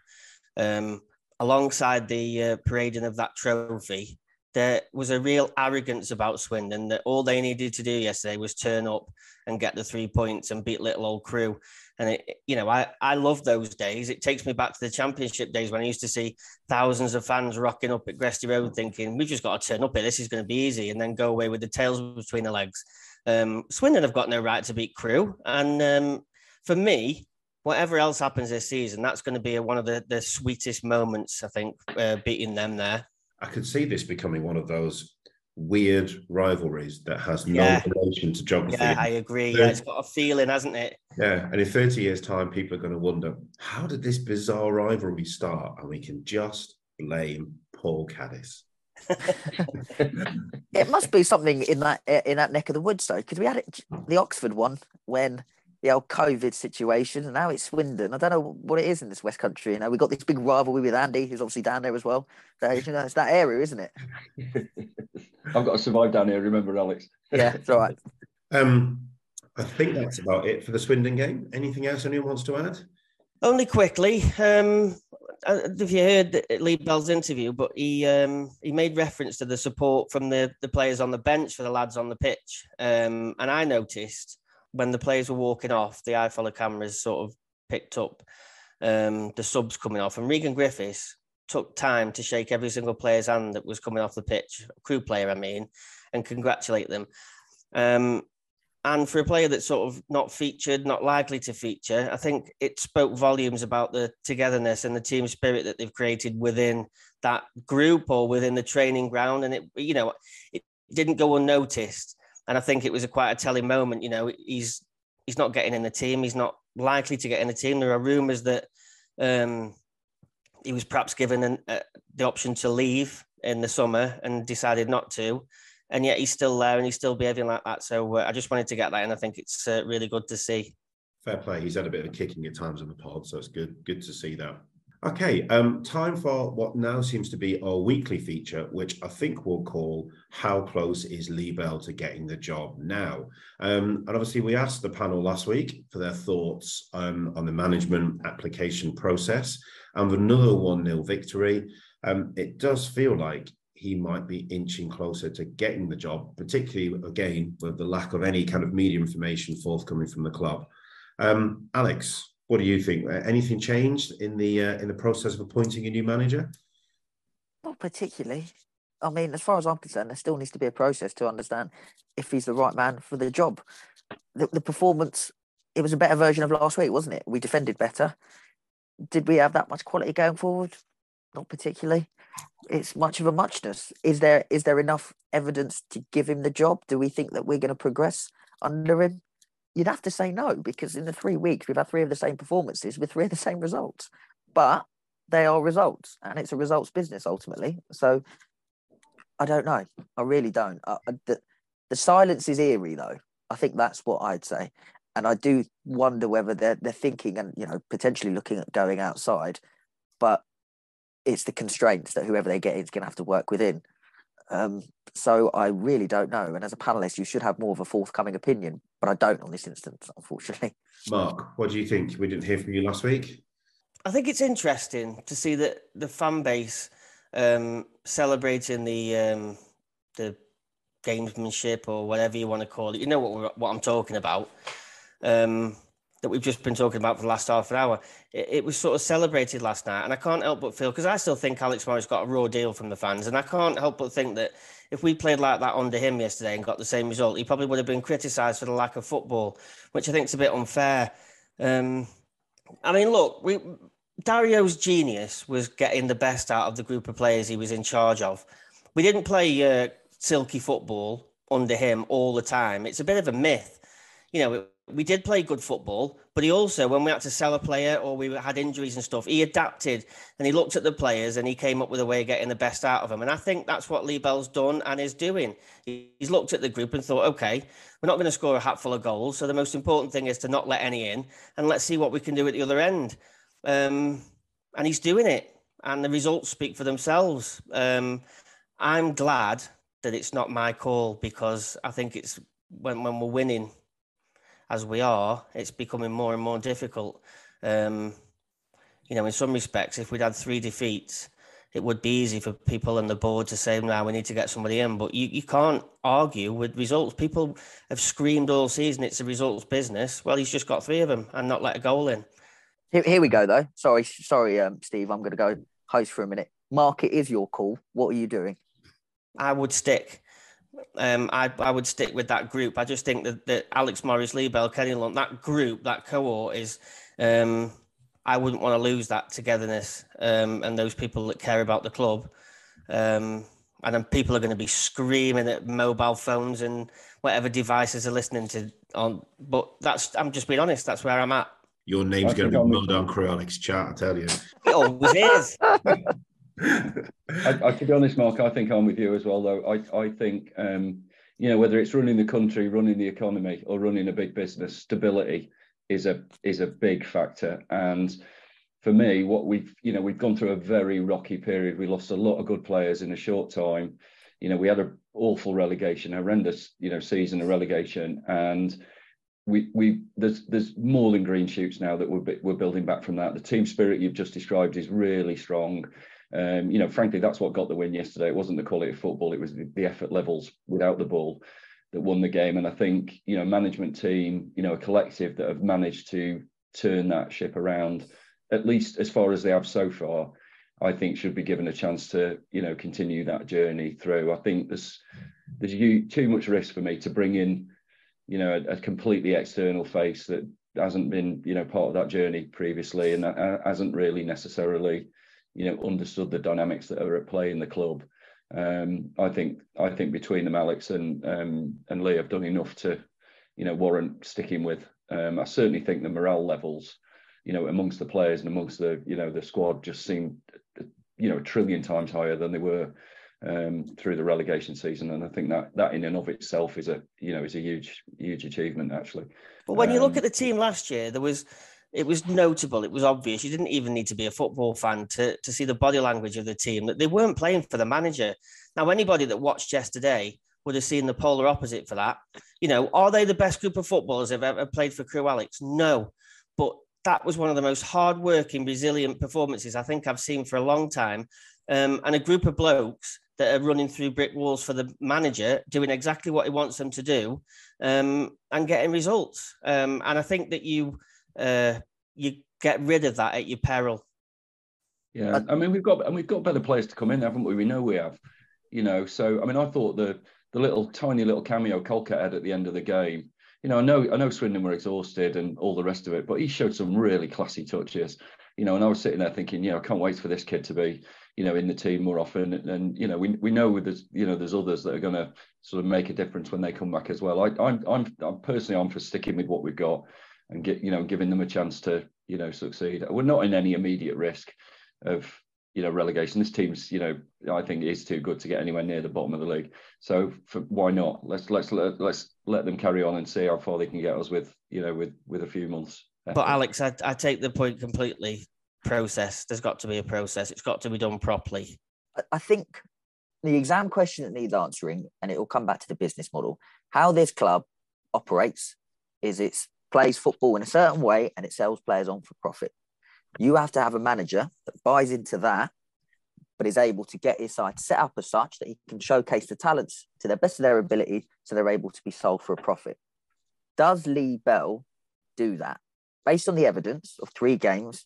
Um, alongside the uh, parading of that trophy, there was a real arrogance about Swindon that all they needed to do yesterday was turn up and get the three points and beat little old Crewe. And it, you know, I, I love those days. It takes me back to the championship days when I used to see thousands of fans rocking up at Gresty Road thinking, we've just got to turn up here. This is going to be easy. And then go away with the tails between the legs. Um, Swindon have got no right to beat Crewe, and um, for me, whatever else happens this season, that's going to be a, one of the, the sweetest moments. I think uh, beating them there. I could see this becoming one of those weird rivalries that has no yeah. relation to geography. Yeah, I agree. yeah, it's got a feeling, hasn't it? Yeah, and in 30 years' time, people are going to wonder how did this bizarre rivalry start? And we can just blame Paul Caddis. *laughs* it must be something in that in that neck of the woods though, because we had it, the Oxford one when the old COVID situation, and now it's Swindon. I don't know what it is in this West Country. You know, we've got this big rivalry with Andy, who's obviously down there as well. So you know, it's that area, isn't it? *laughs* I've got to survive down here. Remember, Alex? Yeah, it's all right. *laughs* Um, I think that's about it for the Swindon game. Anything else anyone wants to add? Only quickly, um, if you heard Lee Bell's interview, but he um, he made reference to the support from the, the players on the bench for the lads on the pitch. Um, and I noticed when the players were walking off, the iFollow cameras sort of picked up um, the subs coming off. And Regan Griffiths took time to shake every single player's hand that was coming off the pitch, Crewe player, I mean, and congratulate them. Um, and for a player that's sort of not featured, not likely to feature, I think it spoke volumes about the togetherness and the team spirit that they've created within that group or within the training ground. And it, you know, it didn't go unnoticed. And I think it was a quite a telling moment. You know, he's he's not getting in the team. He's not likely to get in the team. There are rumours that um, he was perhaps given an, uh, the option to leave in the summer and decided not to and yet he's still there and he's still behaving like that. So uh, I just wanted to get that, and I think it's uh, really good to see. Fair play. He's had a bit of a kicking at times in the pod, so it's good. Good to see that. Okay, um, time for what now seems to be our weekly feature, which I think we'll call "How Close Is Lee Bell to Getting the Job Now?" Um, and obviously, we asked the panel last week for their thoughts um, on the management application process, and another one 0 victory, um, it does feel like he might be inching closer to getting the job, particularly again with the lack of any kind of media information forthcoming from the club. Um, Alex, what do you think? Uh, anything changed in the uh, in the process of appointing a new manager? Not particularly. I mean, as far as I'm concerned, there still needs to be a process to understand if he's the right man for the job. The, the performance, it was a better version of last week, wasn't it? We defended better. Did we have that much quality going forward? Not particularly it's much of a muchness. Is there is there enough evidence to give him the job? Do we think that we're going to progress under him? You'd have to say no because in the three weeks we've had three of the same performances with three of the same results, but they are results and it's a results business ultimately. So I don't know. I really don't. I, the, the silence is eerie, though. I think that's what I'd say. And I do wonder whether they're they're thinking and you know potentially looking at going outside, but it's the constraints that whoever they get in is going to have to work within. Um, so I really don't know. And as a panelist, you should have more of a forthcoming opinion, but I don't on this instance, unfortunately. Mark, what do you think? We didn't hear from you last week. I think it's interesting to see that the fan base um, celebrating the um, the gamesmanship or whatever you want to call it. You know what what I'm talking about. Um, that we've just been talking about for the last half an hour. It, it was sort of celebrated last night, and I can't help but feel because I still think Alex Morris got a raw deal from the fans, and I can't help but think that if we played like that under him yesterday and got the same result, he probably would have been criticised for the lack of football, which I think is a bit unfair. Um, I mean, look, we Dario's genius was getting the best out of the group of players he was in charge of. We didn't play uh, silky football under him all the time. It's a bit of a myth. You know, we did play good football, but he also, when we had to sell a player or we had injuries and stuff, he adapted and he looked at the players and he came up with a way of getting the best out of them. And I think that's what Lee Bell's done and is doing. He's looked at the group and thought, okay, we're not going to score a hatful of goals. So the most important thing is to not let any in and let's see what we can do at the other end. Um, and he's doing it. And the results speak for themselves. Um, I'm glad that it's not my call because I think it's when, when we're winning as we are, it's becoming more and more difficult. Um, you know, in some respects, if we'd had three defeats, it would be easy for people on the board to say, now we need to get somebody in. But you, you can't argue with results. People have screamed all season, it's a results business. Well, he's just got three of them and not let a goal in. Here, here we go, though. Sorry, sorry, um, Steve. I'm going to go host for a minute. Mark, it is your call. What are you doing? I would stick um, I, I would stick with that group. I just think that, that Alex Morris, Lee Bell, Kenny Lunt, that group, that cohort is, um, I wouldn't want to lose that togetherness um, and those people that care about the club. Um, and then people are going to be screaming at mobile phones and whatever devices are listening to on. But that's, I'm just being honest, that's where I'm at. Your name's going to be Mud on Crewe Alex chat, I tell you. It always is. *laughs* I, I, to be honest, Mark, I think I'm with you as well. Though I, I think um, you know whether it's running the country, running the economy, or running a big business, stability is a is a big factor. And for me, what we've you know we've gone through a very rocky period. We lost a lot of good players in a short time. You know, we had an awful relegation, horrendous you know season of relegation, and we we there's there's more than green shoots now that we're we're building back from that. The team spirit you've just described is really strong. Um, you know, frankly, that's what got the win yesterday. It wasn't the quality of football; it was the, effort levels without the ball that won the game. And I think you know, management team, you know, a collective that have managed to turn that ship around, at least as far as they have so far. I think should be given a chance to you know continue that journey through. I think there's there's too much risk for me to bring in you know a, a completely external face that hasn't been you know part of that journey previously and that hasn't really necessarily you know understood the dynamics that are at play in the club. Um, I think I think between them, Alex and um, and Lee have done enough to, you know, warrant sticking with. Um, I certainly think the morale levels, you know, amongst the players and amongst the you know the squad just seem, you know, a trillion times higher than they were um, through the relegation season, and I think that that in and of itself is a you know is a huge huge achievement actually. But when you look um, at the team last year, there was it was notable. It was obvious. You didn't even need to be a football fan to, to see the body language of the team that they weren't playing for the manager. Now, anybody that watched yesterday would have seen the polar opposite for that. You know, are they the best group of footballers they've ever played for Crewe Alex? No, but that was one of the most hardworking, resilient performances I think I've seen for a long time. Um, and a group of blokes that are running through brick walls for the manager, doing exactly what he wants them to do, um, and getting results. Um, and I think that you uh, you get rid of that at your peril. Yeah, I mean we've got and we've got better players to come in, haven't we? We know we have. You know, so I mean I thought the the little tiny little cameo Colcat had at the end of the game. You know, I know I know Swindon were exhausted and all the rest of it, but he showed some really classy touches. You know, and I was sitting there thinking, yeah, I can't wait for this kid to be, you know, in the team more often. And, and you know, we we know there's you know there's others that are going to sort of make a difference when they come back as well. I, I'm I'm I'm personally I'm for sticking with what we've got and get you know giving them a chance to you know succeed. We're not in any immediate risk of you know relegation. This team's you know I think is too good to get anywhere near the bottom of the league. So for, why not? Let's let's let, let's let them carry on and see how far they can get us with you know with with a few months. But Alex, I, I take the point completely. Process. There's got to be a process. It's got to be done properly. I think the exam question that needs answering, and it will come back to the business model. How this club operates is it plays football in a certain way and it sells players on for profit. You have to have a manager that buys into that, but is able to get his side set up as such that he can showcase the talents to the best of their ability so they're able to be sold for a profit. Does Lee Bell do that? Based on the evidence of three games,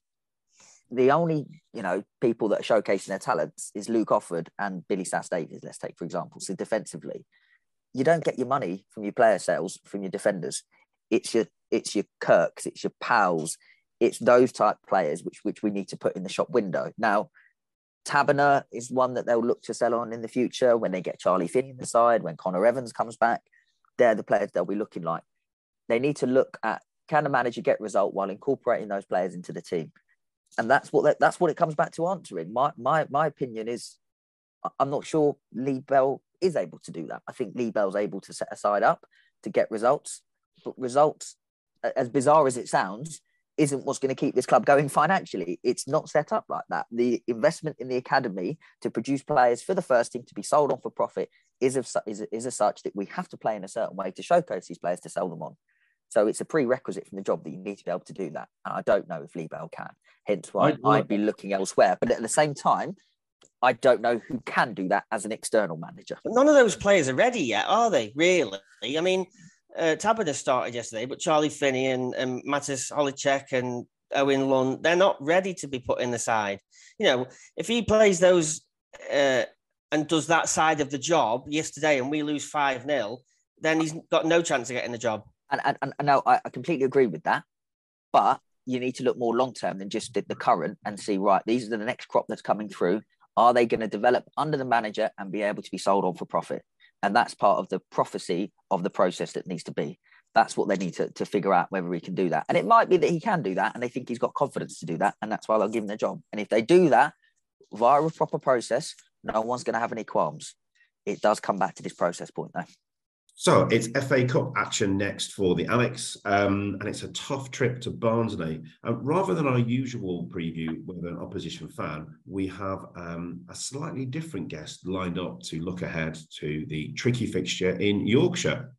the only you know people that are showcasing their talents is Luke Offord and Billy Sass Davies. Let's take for example. So defensively, you don't get your money from your player sales from your defenders. It's your it's your Kirks, it's your pals, it's those type players which which we need to put in the shop window. Now, Tabiner is one that they'll look to sell on in the future when they get Charlie Finney in the side, when Connor Evans comes back. They're the players they'll be looking like. They need to look at can the manager get result while incorporating those players into the team, and that's what that's what it comes back to answering. My my my opinion is, I'm not sure Lee Bell is able to do that. I think Lee Bell's able to set a side up to get results, but results, as bizarre as it sounds, isn't what's going to keep this club going financially. It's not set up like that. The investment in the academy to produce players for the first team to be sold on for profit is of is, is as such that we have to play in a certain way to showcase these players to sell them on. So it's a prerequisite from the job that you need to be able to do that. And I don't know if Lee Bell can. Hence why I'd, I'd be looking elsewhere. But at the same time, I don't know who can do that as an external manager. But none of those players are ready yet, are they? Really? I mean, uh, Tabiner started yesterday, but Charlie Finney and, and Mattis Holicek and Owen Lunt, they're not ready to be put in the side. You know, if he plays those uh, and does that side of the job yesterday and we lose 5 0, then he's got no chance of getting the job. And, and, and, no, I, I completely agree with that. But you need to look more long term than just the current and see, right, these are the next crop that's coming through. Are they going to develop under the manager and be able to be sold on for profit? And that's part of the prophecy of the process that needs to be. That's what they need to, to figure out whether he can do that. And it might be that he can do that and they think he's got confidence to do that. And that's why they'll give him the job. And if they do that via a proper process, no one's going to have any qualms. It does come back to this process point though. So it's FA Cup action next for the Alex, um, and it's a tough trip to Barnsley. Uh, rather than our usual preview with an opposition fan, we have um, a slightly different guest lined up to look ahead to the tricky fixture in Yorkshire.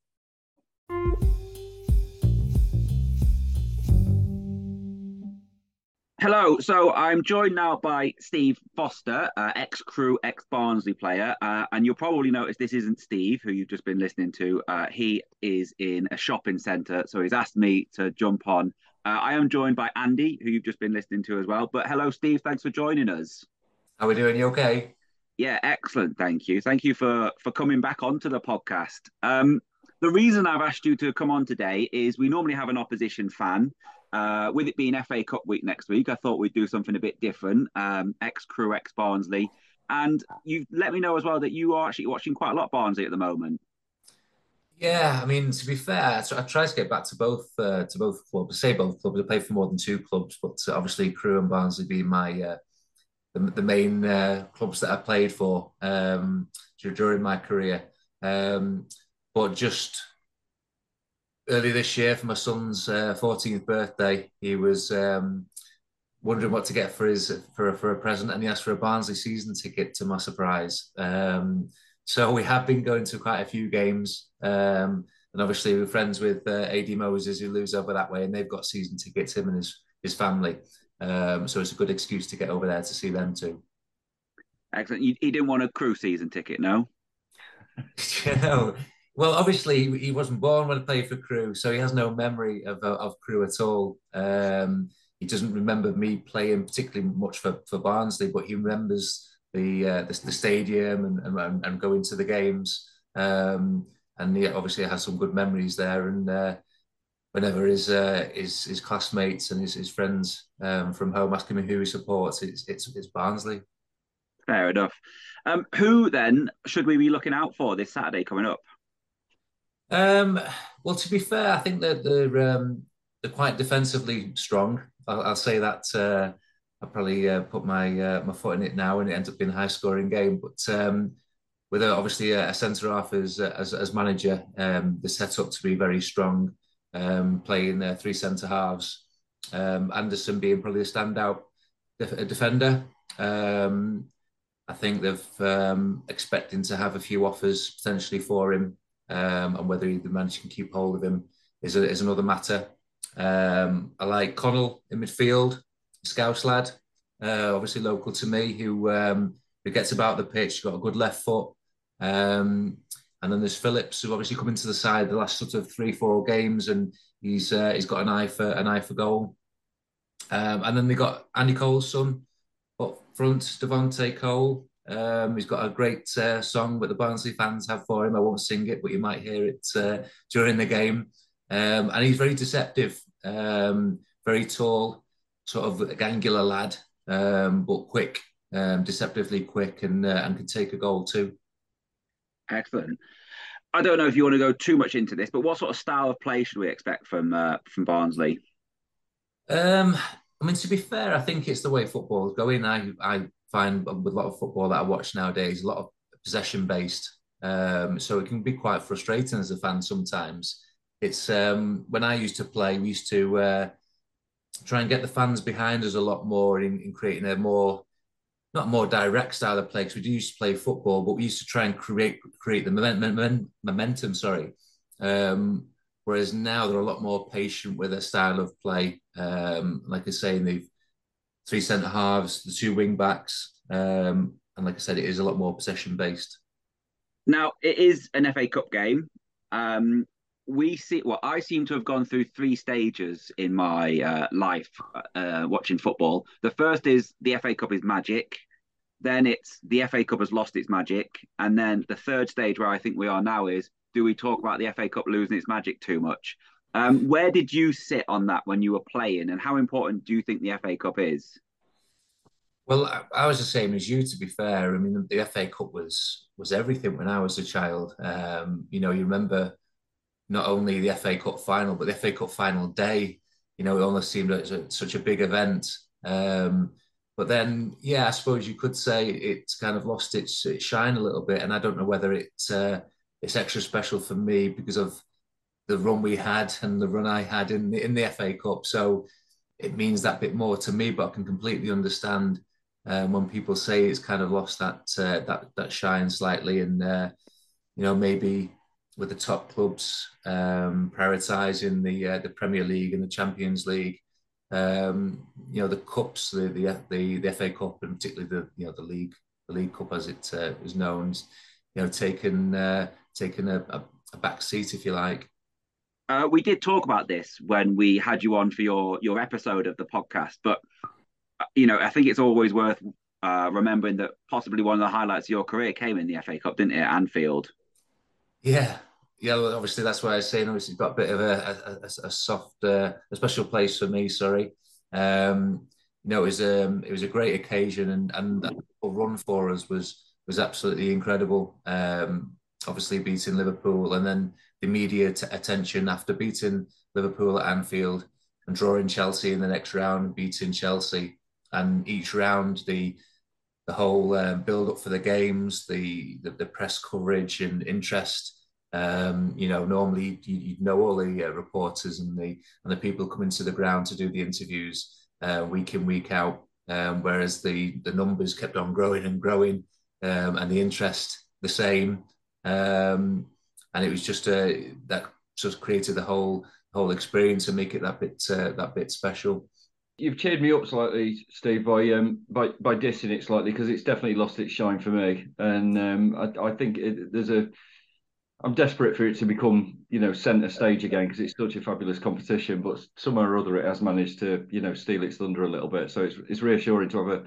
Hello, so I'm joined now by Steve Foster, uh, ex Crewe, ex Barnsley player, uh, and you'll probably notice this isn't Steve, who you've just been listening to. Uh, he is in a shopping centre, so he's asked me to jump on. Uh, I am joined by Andy, who you've just been listening to as well. But hello, Steve, thanks for joining us. How are we doing? You okay? Yeah, excellent. Thank you. Thank you for for coming back onto the podcast. Um, the reason I've asked you to come on today is we normally have an opposition fan uh, with it being FA Cup week next week, I thought we'd do something a bit different. Um, ex Crewe, ex Barnsley, and you let me know as well that you are actually watching quite a lot of Barnsley at the moment. Yeah, I mean to be fair, I try to get back to both uh, to both clubs. I say both clubs. I play for more than two clubs, but obviously Crewe and Barnsley being my uh, the, the main uh, clubs that I played for um, during my career. Um, but just early this year for my son's uh, 14th birthday. He was um, wondering what to get for his for for a present, and he asked for a Barnsley season ticket. To my surprise, um, so we have been going to quite a few games, um, and obviously we're friends with uh, Ad Moses who lives over that way, and they've got season tickets. Him and his his family. Um, so it's a good excuse to get over there to see them too. Excellent. He didn't want a Crewe season ticket, no? *laughs* you know, well, obviously he wasn't born when I played for Crewe, so he has no memory of uh, of Crewe at all. Um, he doesn't remember me playing particularly much for, for Barnsley, but he remembers the uh, the, the, stadium and, and, and going to the games. Um, and he obviously has some good memories there. And uh, whenever his, uh, his his classmates and his, his friends um, from home ask him who he supports, it's it's, it's Barnsley. Fair enough. Um, who then should we be looking out for this Saturday coming up? Um, well, to be fair, I think that they're um, they're quite defensively strong. I'll, I'll say that uh, I probably uh, put my uh, my foot in it now, and it ends up being a high scoring game. But um, with a, obviously a, a centre half as, as, as manager, um, the set up to be very strong, um, playing their three centre halves. Um, Anderson being probably a standout def- defender. Um, I think they've um, expecting to have a few offers potentially for him, um, and whether the manager can keep hold of him is, a, is another matter. Um, I like Connell in midfield, Scouse lad, uh, obviously local to me, who um, who gets about the pitch, got a good left foot. Um, and then there's Phillips, who obviously come into the side the last sort of three, four games, and he's uh, he's got an eye for an eye for goal. Um, and then they got Andy Cole's son up front, Devante Cole. Um, he's got a great uh, song that the Barnsley fans have for him. I won't sing it, but you might hear it uh, during the game. Um, and he's very deceptive, um, very tall, sort of angular lad, um, but quick, um, deceptively quick, and uh, and can take a goal too. Excellent. I don't know if you want to go too much into this, but what sort of style of play should we expect from uh, from Barnsley? Um, I mean, to be fair, I think it's the way football is going. I I find with a lot of football that I watch nowadays, a lot of possession based. Um, so it can be quite frustrating as a fan sometimes. It's um, when I used to play, we used to uh, try and get the fans behind us a lot more in, in creating a more not more direct style of play because we do used to play football, but we used to try and create create the momentum. momentum sorry. Um, whereas now they're a lot more patient with their style of play. Um, like I say, they've three centre halves, the two wing backs, um, and like I said, it is a lot more possession based. Now it is an FA Cup game. Um, we see well i seem to have gone through three stages in my uh, life uh, watching football the first is the fa cup is magic then it's the fa cup has lost its magic and then the third stage where i think we are now is do we talk about the fa cup losing its magic too much um, where did you sit on that when you were playing and how important do you think the fa cup is well I, I was the same as you to be fair i mean the fa cup was was everything when i was a child um, you know you remember not only the FA Cup final, but the FA Cup final day. You know, it almost seemed like a, such a big event. Um, but then, yeah, I suppose you could say it's kind of lost its, its shine a little bit. And I don't know whether it's uh, it's extra special for me because of the run we had and the run I had in the, in the FA Cup. So it means that bit more to me. But I can completely understand um, when people say it's kind of lost that uh, that that shine slightly, and uh, you know maybe with the top clubs um, prioritising the uh, the Premier League and the Champions League. Um, you know the cups, the, the the the FA Cup, and particularly the you know the league the League Cup as it uh, is known, you know taken uh, taken a, a back seat if you like. Uh, we did talk about this when we had you on for your your episode of the podcast, but uh, you know I think it's always worth uh, remembering that possibly one of the highlights of your career came in the FA Cup, didn't it, Anfield? Yeah, yeah. Well, obviously, that's why I was saying. Obviously, got a bit of a a, a soft, uh, a special place for me. Sorry. Um, you know, it was um, it was a great occasion, and and that run for us was was absolutely incredible. Um, obviously, beating Liverpool, and then the media attention after beating Liverpool at Anfield and drawing Chelsea in the next round, beating Chelsea, and each round the the whole um, build up for the games, the, the, the press coverage and interest. Um, you know, normally you, know all the uh, reporters and the and the people coming to the ground to do the interviews uh, week in week out. Um, whereas the the numbers kept on growing and growing, um, and the interest the same. Um, and it was just a uh, that sort of created the whole whole experience and make it that bit uh, that bit special you've cheered me up slightly, Steve, by um by by dissing it slightly because it's definitely lost its shine for me, and um I, I think it, there's a I'm desperate for it to become you know centre stage again because it's such a fabulous competition, but somewhere or other it has managed to you know steal its thunder a little bit. So it's it's reassuring to have a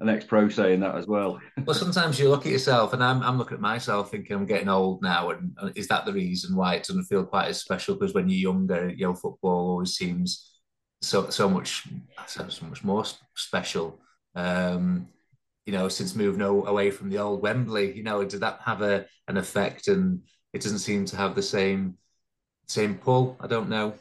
an ex pro saying that as well. *laughs* well, sometimes you look at yourself, and I'm, I'm looking at myself thinking I'm getting old now, and is that the reason why it doesn't feel quite as special? Because when you're younger, you know, football always seems so so much so much more special. Um, you know, since moving away from the old Wembley, you know, did that have a an effect? And it doesn't seem to have the same same pull. I don't know.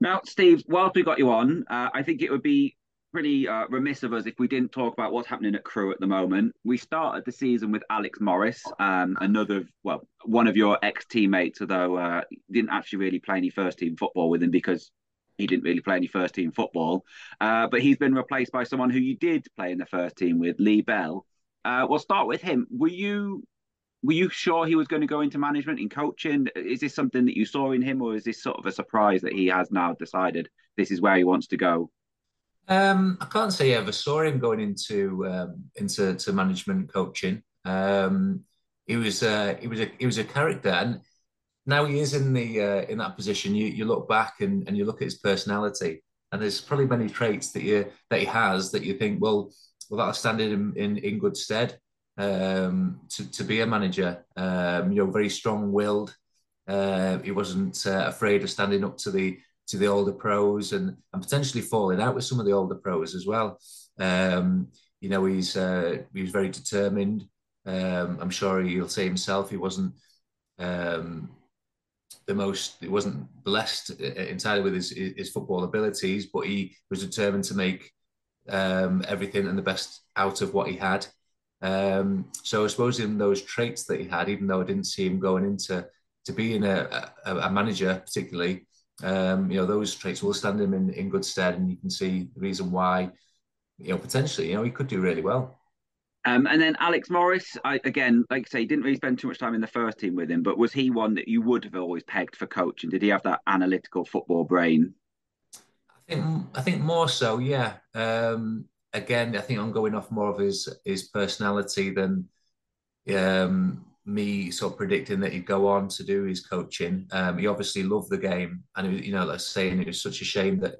Now, Steve, whilst we got you on, uh, I think it would be pretty uh, remiss of us if we didn't talk about what's happening at Crewe at the moment. We started the season with Alex Morris, um, another, well, one of your ex teammates, although uh, didn't actually really play any first team football with him because he didn't really play any first team football. Uh, but he's been replaced by someone who you did play in the first team with, Lee Bell. Uh, we'll start with him. Were you were you sure he was going to go into management and coaching? Is this something that you saw in him, or is this sort of a surprise that he has now decided this is where he wants to go? Um, I can't say I ever saw him going into um, into to management coaching. Um, he was uh, he was a he was a character, and now he is in the uh, in that position. You you look back and, and you look at his personality, and there's probably many traits that you that he has that you think, well, well that'll stand him in, in good stead um, to to be a manager. Um, you know, very strong willed. Uh, he wasn't uh, afraid of standing up to the to the older pros and, and potentially falling out with some of the older pros as well. Um, you know, he's uh, very determined. Um, I'm sure he'll say himself he wasn't um, the most, he wasn't blessed entirely with his, his football abilities, but he was determined to make um, everything and the best out of what he had. Um, so I suppose in those traits that he had, even though I didn't see him going into to being a, a, a manager particularly, um, you know, those traits will stand him in, in good stead, and you can see the reason why, you know, potentially, you know, he could do really well. Um, and then Alex Morris, I, again, like I say, didn't really spend too much time in the first team with him, but was he one that you would have always pegged for coaching? Did he have that analytical football brain? I think, I think more so, yeah. Um, again, I think I'm going off more of his his personality than um, me sort of predicting that he'd go on to do his coaching. Um, he obviously loved the game, and was, you know, like saying it was such a shame that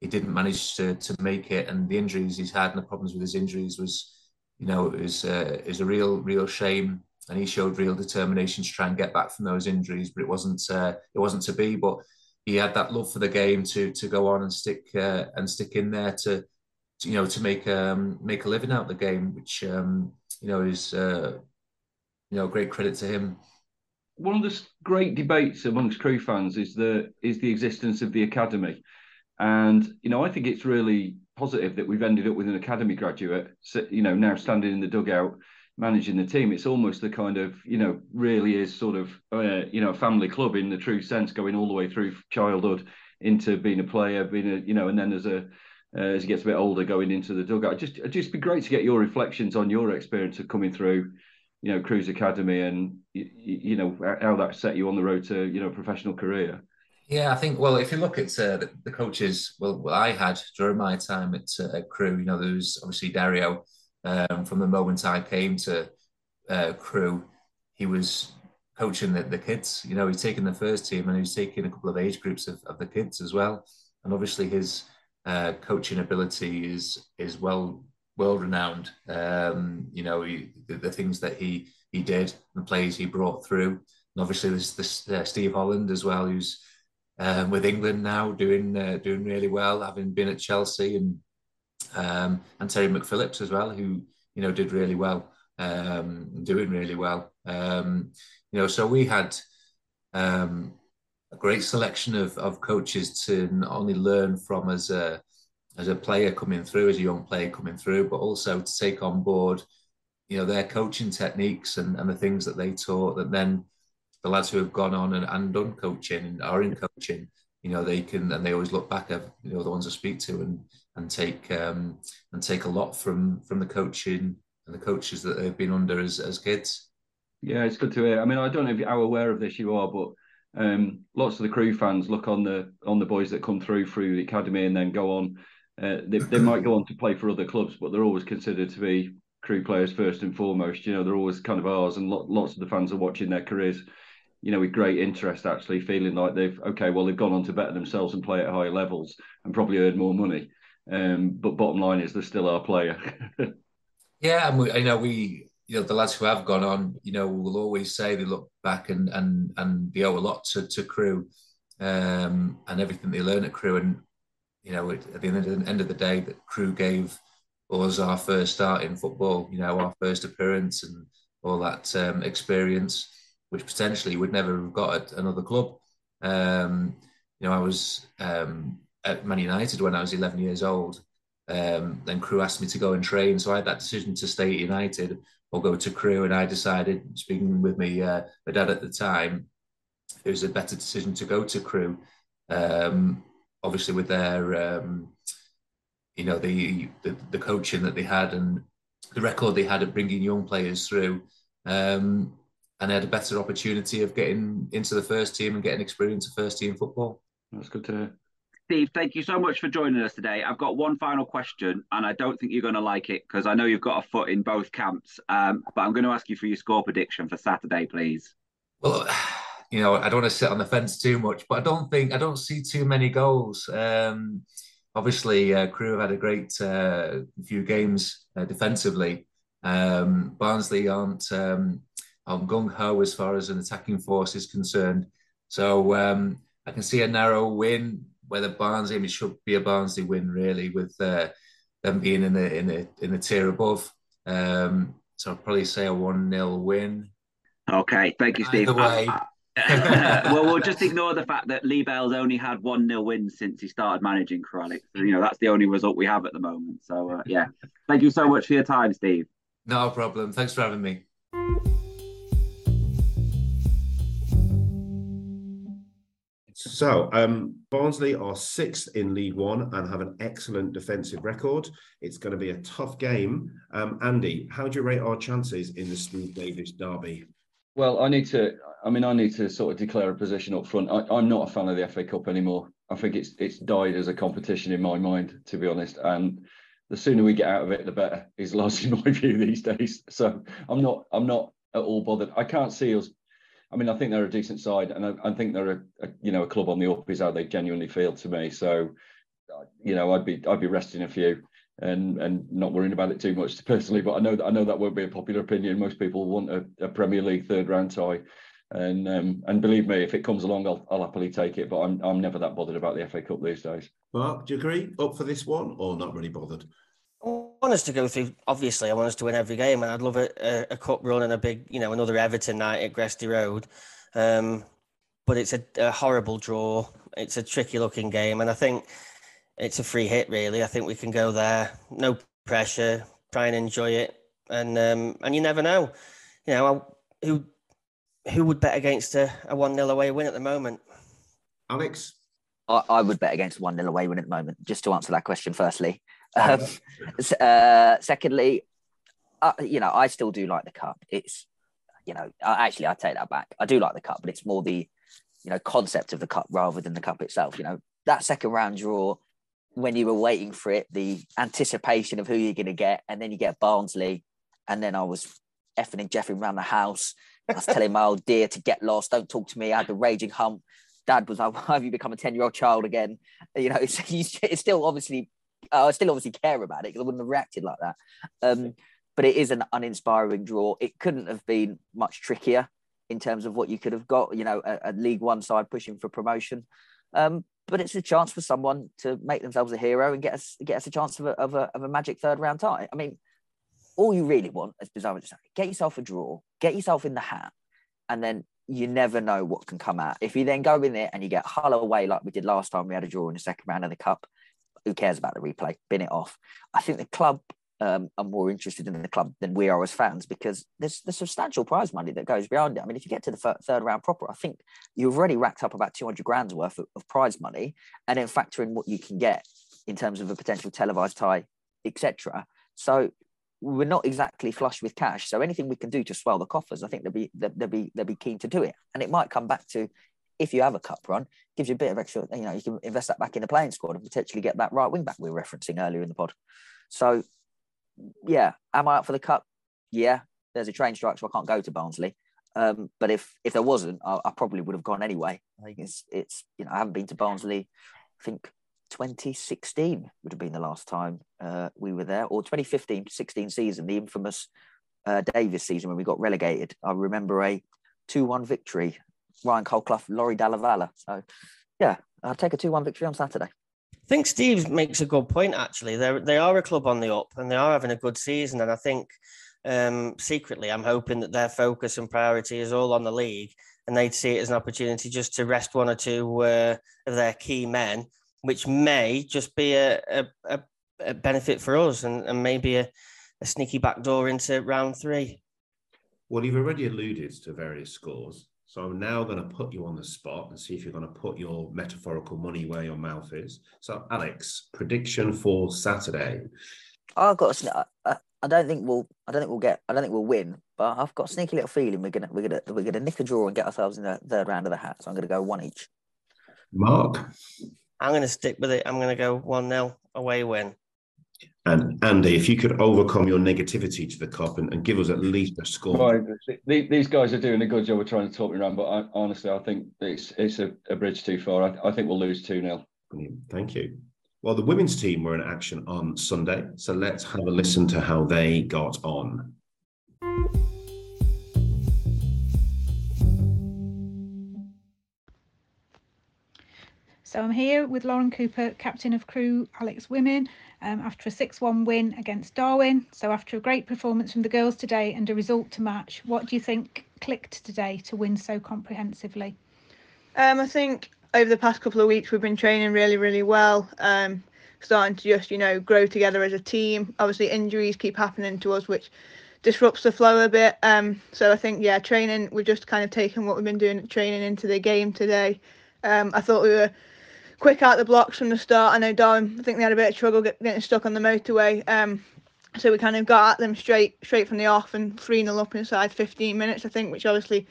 he didn't manage to to make it, and the injuries he's had and the problems with his injuries was, you know, it was uh, was a real real shame. And he showed real determination to try and get back from those injuries, but it wasn't uh, it wasn't to be. But he had that love for the game to to go on and stick uh, and stick in there to, to, you know to make um, make a living out of the game, which um, you know is uh, you know, great credit to him. One of the great debates amongst Crewe fans is the is the existence of the academy, and you know I think it's really positive that we've ended up with an academy graduate, you know, now standing in the dugout managing the team. It's almost the kind of you know really is sort of uh, you know a family club in the true sense, going all the way through childhood into being a player, being a you know, and then as a uh, as he gets a bit older, going into the dugout. Just it'd just be great to get your reflections on your experience of coming through you know Crewe's Academy and you, you, know how that set you on the road to you know professional career. Yeah, I think well, if you look at uh, the, the, coaches, well, what I had during my time at, uh, Crewe, you know, there was obviously Dario. Um, from the moment I came to uh, Crewe, he was coaching the, the kids. You know, he's taking the first team and he's taking a couple of age groups of, of the kids as well. And obviously, his uh, coaching ability is is well world renowned. Um, you know, he, the, the, things that he he did, the plays he brought through, and obviously there's this uh, Steve Holland as well, who's um, with England now, doing uh, doing really well, having been at Chelsea, and um, and Terry McPhillips as well, who you know did really well, um, doing really well. Um, you know, so we had um, a great selection of, of coaches to not only learn from as a as a player coming through, as a young player coming through, but also to take on board, you know, their coaching techniques and, and the things that they taught that then the lads who have gone on and, and done coaching and are in coaching, you know, they can and they always look back at you know the ones I speak to and and take um, and take a lot from from the coaching and the coaches that they've been under as as kids. Yeah, it's good to hear. I mean, I don't know if you're aware of this, you are, but um, lots of the Crewe fans look on the on the boys that come through through the academy and then go on uh, they, they might go on to play for other clubs, but they're always considered to be Crewe players first and foremost. You know, they're always kind of ours, and lo- lots of the fans are watching their careers, you know, with great interest, actually feeling like they've okay, well, they've gone on to better themselves and play at higher levels and probably earn more money. Um, but bottom line is they're still our player. *laughs* yeah, and we, I know we, you know, the lads who have gone on, you know, will always say they look back and and and they owe a lot to to Crewe um, and everything they learn at Crewe. And you know, at the end of the, end of the day, that Crewe gave us our first start in football, you know, our first appearance and all that um, experience, which potentially would never have got at another club. Um, you know, I was um, at Man United when I was 11 years old, Um, then Crewe asked me to go and train, so I had that decision to stay at United or go to Crewe, and I decided, speaking with me, uh, my dad at the time, it was a better decision to go to Crewe Um, obviously, with their, um, you know, the, the, the coaching that they had and the record they had at bringing young players through, um, and they had a better opportunity of getting into the first team and getting experience of first team football. That's good to hear. Steve, thank you so much for joining us today. I've got one final question, and I don't think you're going to like it because I know you've got a foot in both camps. Um, but I'm going to ask you for your score prediction for Saturday, please. Well, you know, I don't want to sit on the fence too much, but I don't think I don't see too many goals. Um, obviously, uh, Crewe have had a great uh, few games uh, defensively. Um, Barnsley aren't um, gung ho as far as an attacking force is concerned, so um, I can see a narrow win whether Barnsley, I mean, it should be a Barnsley win really, with uh, them being in the in the in the tier above. Um, so I'll probably say a one 0 win. Okay, thank you, Steve. way. *laughs* well, we'll just ignore the fact that Lee Bell's only had one nil win since he started managing Crewe Alex. So, you know, that's the only result we have at the moment. So, uh, yeah, thank you so much for your time, Steve. No problem. Thanks for having me. So, um, Barnsley are sixth in League One and have an excellent defensive record. It's going to be a tough game. Um, Andy, how do you rate our chances in the Steve Davis derby? Well, I need to. I mean, I need to sort of declare a position up front. I, am not a fan of the FA Cup anymore. I think it's it's died as a competition in my mind, to be honest. And the sooner we get out of it, the better. Is largely *laughs* my view these days. So I'm not. I'm not at all bothered. I can't see us I mean, I think they're a decent side, and I, I think they're a, a, you know a club on the up is how they genuinely feel to me. So, you know, I'd be I'd be resting a few and and not worrying about it too much *laughs* personally. But I know that I know that won't be a popular opinion. Most people want a, a Premier League third round tie, and um, and believe me, if it comes along, I'll, I'll happily take it. But I'm I'm never that bothered about the FA Cup these days. Mark, do you agree? Up for this one, or not really bothered? I want us to go through. Obviously, I want us to win every game, and I'd love a, a, a cup run and a big, you know, another Everton night at Gresty Road. Um, but it's a, a, horrible draw. It's a tricky looking game, and I think it's a free hit. Really, I think we can go there, no pressure, try and enjoy it, and um, and you never know, you know, who who would bet against a, a one 0 away win at the moment. Alex, I, I would bet against one 0 away win at the moment. Just to answer that question, firstly, um, uh, secondly, uh, you know, I still do like the cup. It's, you know, actually, I take that back. I do like the cup, but it's more the, you know, concept of the cup rather than the cup itself. You know, that second round draw, when you were waiting for it, the anticipation of who you're going to get, and then you get Barnsley, and then I was effing and jeffing around the house. I was telling my old dear to get lost, don't talk to me. I had the raging hump. Dad was like, *laughs* "Why have you become a ten-year-old child again?" You know, *laughs* it's, it's still obviously uh, I still obviously care about it because I wouldn't have reacted like that. Um, but it is an uninspiring draw. It couldn't have been much trickier in terms of what you could have got. You know, a, a League One side pushing for promotion. Um, but it's a chance for someone to make themselves a hero and get us get us a chance of a, of a, of a magic third round tie. I mean, all you really want, as bizarre as it sounds, get yourself a draw, get yourself in the hat, and then you never know what can come out. If you then go in there and you get Hull away like we did last time, we had a draw in the second round of the cup, who cares about the replay? Bin it off. I think the club um, are more interested in the club than we are as fans because there's the substantial prize money that goes behind it. I mean, if you get to the third round proper, I think you've already racked up about 200 grand's worth of, of prize money, and then factor in what you can get in terms of a potential televised tie, etc. So we're not exactly flush with cash. So anything we can do to swell the coffers, I think they'll be they'll be they'll be keen to do it. And it might come back to if you have a cup run, gives you a bit of extra, you know, you can invest that back in the playing squad and potentially get that right wing back we were referencing earlier in the pod. So, yeah, am I up for the cup? Yeah, there's a train strike, so I can't go to Barnsley. Um, but if if there wasn't, I, I, probably would have gone anyway. I think it's it's you know I haven't been to Barnsley. I think 2016 would have been the last time uh, we were there, or 2015 16 season, the infamous uh, Davis season when we got relegated. I remember a 2 1 victory Ryan Colclough, Lauri Dalla Valle. So, yeah, I'll take a 2 1 victory on Saturday. I think Steve makes a good point, actually. They're, they are a club on the up and they are having a good season. And I think um, secretly, I'm hoping that their focus and priority is all on the league and they'd see it as an opportunity just to rest one or two uh, of their key men, which may just be a, a, a a benefit for us and, and maybe a, a sneaky backdoor into round three. Well, you've already alluded to various scores. So I'm now going to put you on the spot and see if you're going to put your metaphorical money where your mouth is. So, Alex, prediction for Saturday. I've got. A, I don't think we'll. I don't think we'll get. I don't think we'll win. But I've got a sneaky little feeling we're gonna we're gonna we're gonna nick a draw and get ourselves in the third round of the hat. So I'm going to go one each. Mark, I'm going to stick with it. I'm going to go one 0 away win. And Andy, if you could overcome your negativity to the cup and, and give us at least a score. Right. These guys are doing a good job of trying to talk me around, but I, honestly, I think it's it's a, a bridge too far. I, I, think we'll lose 2 0. Thank you. Well, the women's team were in action on Sunday, so let's have a listen to how they got on. So I'm here with Lauren Cooper, captain of Crewe Alex Women, um, after a 6 1 win against Darwen. So, after a great performance from the girls today and a result to match, what do you think clicked today to win so comprehensively? Um, I think over the past couple of weeks we've been training really, really well. Um, starting to just, you know, grow together as a team. Obviously, injuries keep happening to us, which disrupts the flow a bit. Um, so I think, yeah, training, we've just kind of taken what we've been doing at training into the game today. Um, I thought we were quick out the blocks from the start. I know Darwen, I think they had a bit of trouble getting stuck on the motorway. Um, so we kind of got at them straight straight from the off and 3 0 up inside 15 minutes, I think, which obviously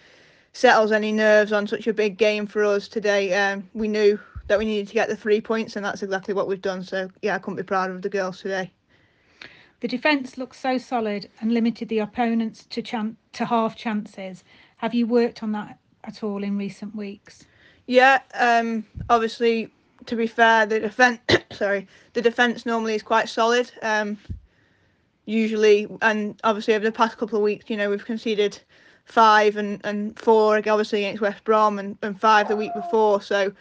settles any nerves on such a big game for us today. Um, we knew that we needed to get the three points, and that's exactly what we've done. So, yeah, I couldn't be prouder of the girls today. The defence looked so solid and limited the opponents to, chan- to half chances. Have you worked on that at all in recent weeks? Yeah, um, obviously to be fair, the defense *coughs* sorry, the defense normally is quite solid. Um, usually, and obviously over the past couple of weeks, you know, we've conceded five and, and four, obviously against West Brom, and, and five the week before. So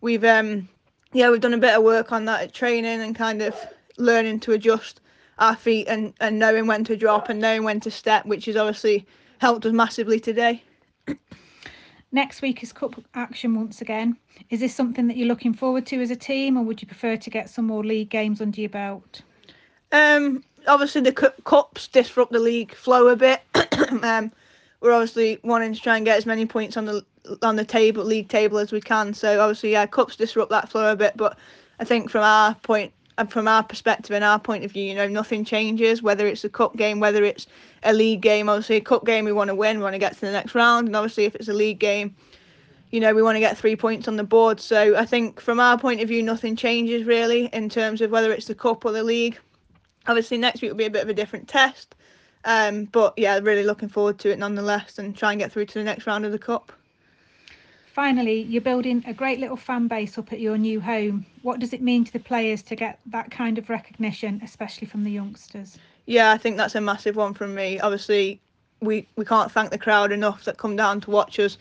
we've um yeah we've done a bit of work on that at training and kind of learning to adjust our feet and, and knowing when to drop and knowing when to step, which has obviously helped us massively today. *coughs* Next week is cup action once again. Is this something that you're looking forward to as a team, or would you prefer to get some more league games under your belt? Um, obviously the cups disrupt the league flow a bit. *coughs* um, we're obviously wanting to try and get as many points on the on the table league table as we can. So obviously, yeah, cups disrupt that flow a bit. But I think from our point and from our perspective and our point of view, you know, nothing changes. Whether it's a cup game, whether it's a league game. Obviously, a cup game we want to win, we want to get to the next round, and obviously, if it's a league game, you know, we want to get three points on the board. So I think from our point of view, nothing changes really in terms of whether it's the cup or the league. Obviously, next week will be a bit of a different test. Um, but yeah, really looking forward to it nonetheless and try and get through to the next round of the cup. Finally, you're building a great little fan base up at your new home. What does it mean to the players to get that kind of recognition, especially from the youngsters? Yeah, I think that's a massive one from me. Obviously, we, we can't thank the crowd enough that come down to watch us.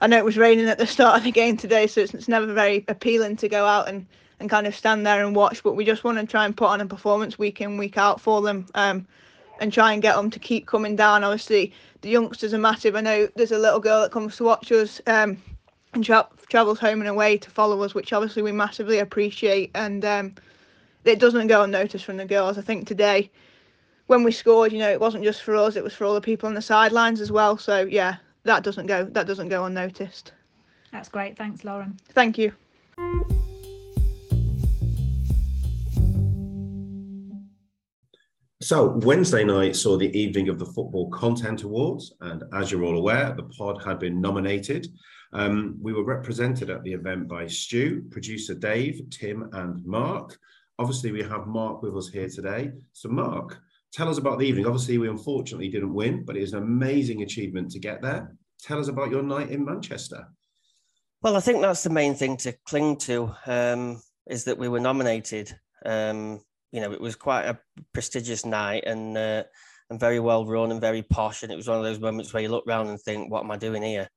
I know it was raining at the start of the game today, so it's, it's never very appealing to go out and, and kind of stand there and watch, but we just want to try and put on a performance week in, week out for them. Um, and try and get them to keep coming down. Obviously, the youngsters are massive. I know there's a little girl that comes to watch us. Um, and tra- travels home and away to follow us, which obviously we massively appreciate. And um, it doesn't go unnoticed from the girls. I think today, when we scored, you know, it wasn't just for us; it was for all the people on the sidelines as well. So yeah, that doesn't go that doesn't go unnoticed. That's great. Thanks, Lauren. Thank you. So Wednesday night saw the evening of the Football Content Awards, and as you're all aware, the pod had been nominated um, we were represented at the event by Stu, producer Dave, Tim, and Mark. Obviously, we have Mark with us here today. So, Mark, tell us about the evening. Obviously, we unfortunately didn't win, but it is an amazing achievement to get there. Tell us about your night in Manchester. Well, I think that's the main thing to cling to um, is that we were nominated. Um, you know, it was quite a prestigious night and uh, and very well run and very posh. And it was one of those moments where you look around and think, "What am I doing here?"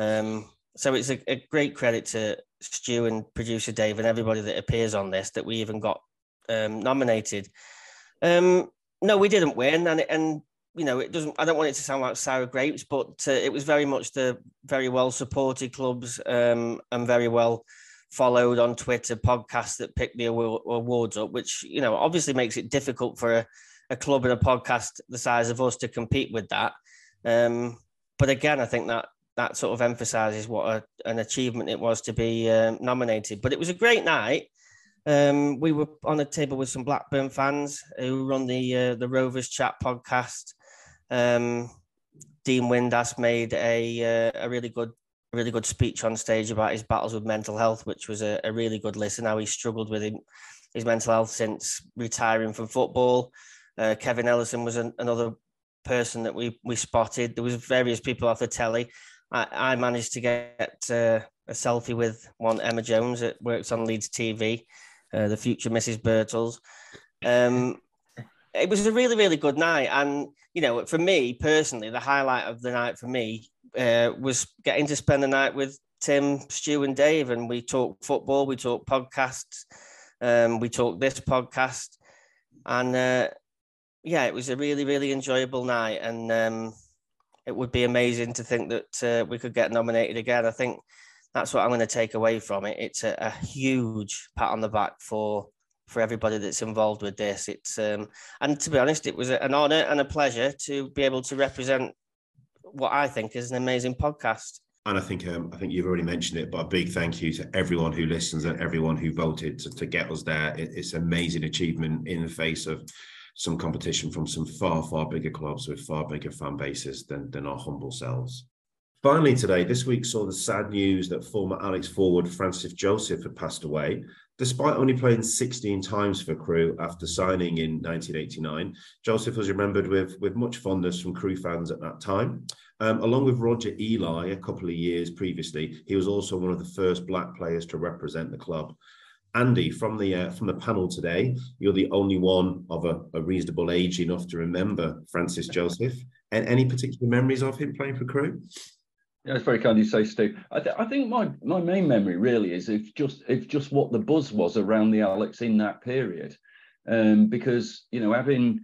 Um, so it's a, a, great credit to Stu and producer Dave and everybody that appears on this that we even got um, nominated. Um, no, we didn't win, and and you know it doesn't. I don't want it to sound like sour grapes, but uh, it was very much the very well supported clubs um, and very well followed on Twitter podcasts that picked the awards up, which you know obviously makes it difficult for a, a club and a podcast the size of us to compete with that. Um, but again, I think that that sort of emphasizes what a, an achievement it was to be um, nominated. But it was a great night. Um, we were on a table with some Blackburn fans who run the uh, the Rovers Chat podcast. Um, Dean Windass made a uh, a really good really good speech on stage about his battles with mental health, which was a, a really good listen. How he struggled with him, his mental health since retiring from football. Uh, Kevin Ellison was an, another person that we we spotted. There was various people off the telly. I, I managed to get uh, a selfie with one Emma Jones that works on Leeds TV, uh, the future Mrs. Birtles. Um, it was a really really good night, and you know, for me personally, the highlight of the night for me uh, was getting to spend the night with Tim, Stu, and Dave, and we talked football, we talked podcasts, um, we talked this podcast, and uh, yeah, it was a really, really enjoyable night, and um, it would be amazing to think that uh, we could get nominated again. I think that's what I'm going to take away from it. It's a, a huge pat on the back for for everybody that's involved with this. It's um, and to be honest, it was an honour and a pleasure to be able to represent what I think is an amazing podcast. And I think um, I think you've already mentioned it, but a big thank you to everyone who listens and everyone who voted to, to get us there. It, it's an amazing achievement in the face of some competition from some far far bigger clubs with far bigger fan bases than than our humble selves. Finally, today, this week saw the sad news that former Alex forward Francis Joseph had passed away. Despite only playing 16 times for Crewe after signing in 1989, Joseph was remembered with, with much fondness from Crewe fans at that time. Um, along with Roger Ely a couple of years previously, he was also one of the first black players to represent the club. Andy, from the uh, from the panel today, you're the only one of a, a, reasonable age enough to remember Francis *laughs* Joseph. And any particular memories of him playing for Crewe? Yeah, it's very kind of you say, Steve. I, th- I, think my my main memory really is if just if just what the buzz was around the Alex in that period, um, because you know having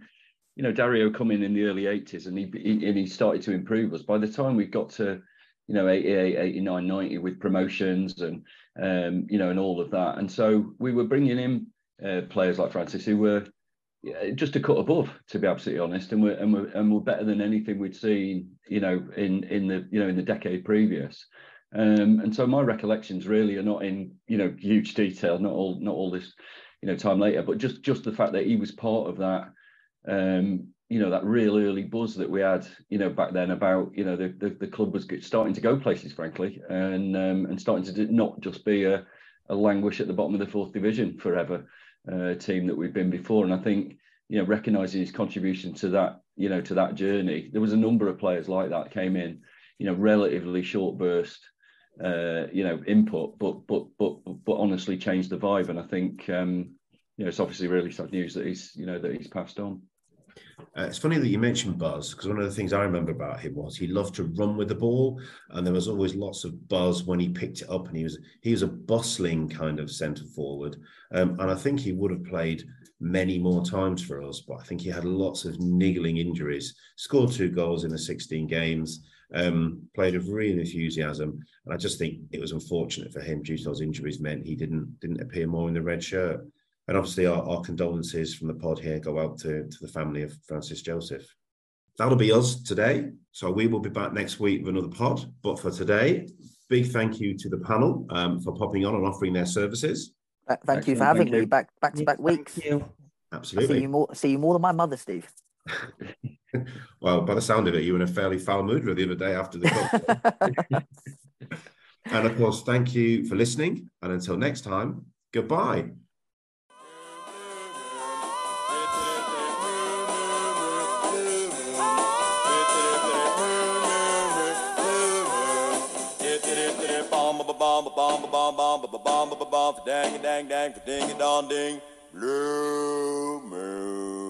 you know Dario come in in the early 80s and he, he and he started to improve us. By the time we got to you know 88, 89, 90 with promotions and um, you know and all of that, and so we were bringing in uh, players like Francis who were just a cut above, to be absolutely honest, and we're and we're and we're better than anything we'd seen, you know, in in the you know in the decade previous. Um, and so my recollections really are not in you know huge detail, not all not all this you know time later, but just just the fact that he was part of that, um, you know, that real early buzz that we had, you know, back then about you know the the, the club was starting to go places, frankly, and um, and starting to not just be a, a languish at the bottom of the fourth division forever uh, team that we've been before. And I think you know recognizing his contribution to that you know to that journey, there was a number of players like that came in, you know, relatively short burst. Uh, you know, input, but but but but honestly changed the vibe, and I think um, you know it's obviously really sad news that he's you know that he's passed on. Uh, it's funny that you mentioned buzz because one of the things I remember about him was he loved to run with the ball, and there was always lots of buzz when he picked it up. And he was he was a bustling kind of centre forward, um, and I think he would have played many more times for us. But I think he had lots of niggling injuries. Scored two goals in the 16 games. Um, played with real enthusiasm, and I just think it was unfortunate for him due to those injuries meant he didn't didn't appear more in the red shirt. And obviously, our, our condolences from the pod here go out to, to the family of Francis Joseph. That'll be us today. So we will be back next week with another pod. But for today, big thank you to the panel um, for popping on and offering their services. Thank Excellent. you for having me back back to back weeks. Thank you. Absolutely. I see you more see you more than my mother, Steve. *laughs* well, by the sound of it, you were in a fairly foul mood the other day after the *laughs* and of course, thank you for listening. And until next time, goodbye. ba bom bom ba ba bom ba ba bom dang dang dang ding dong ding blue moon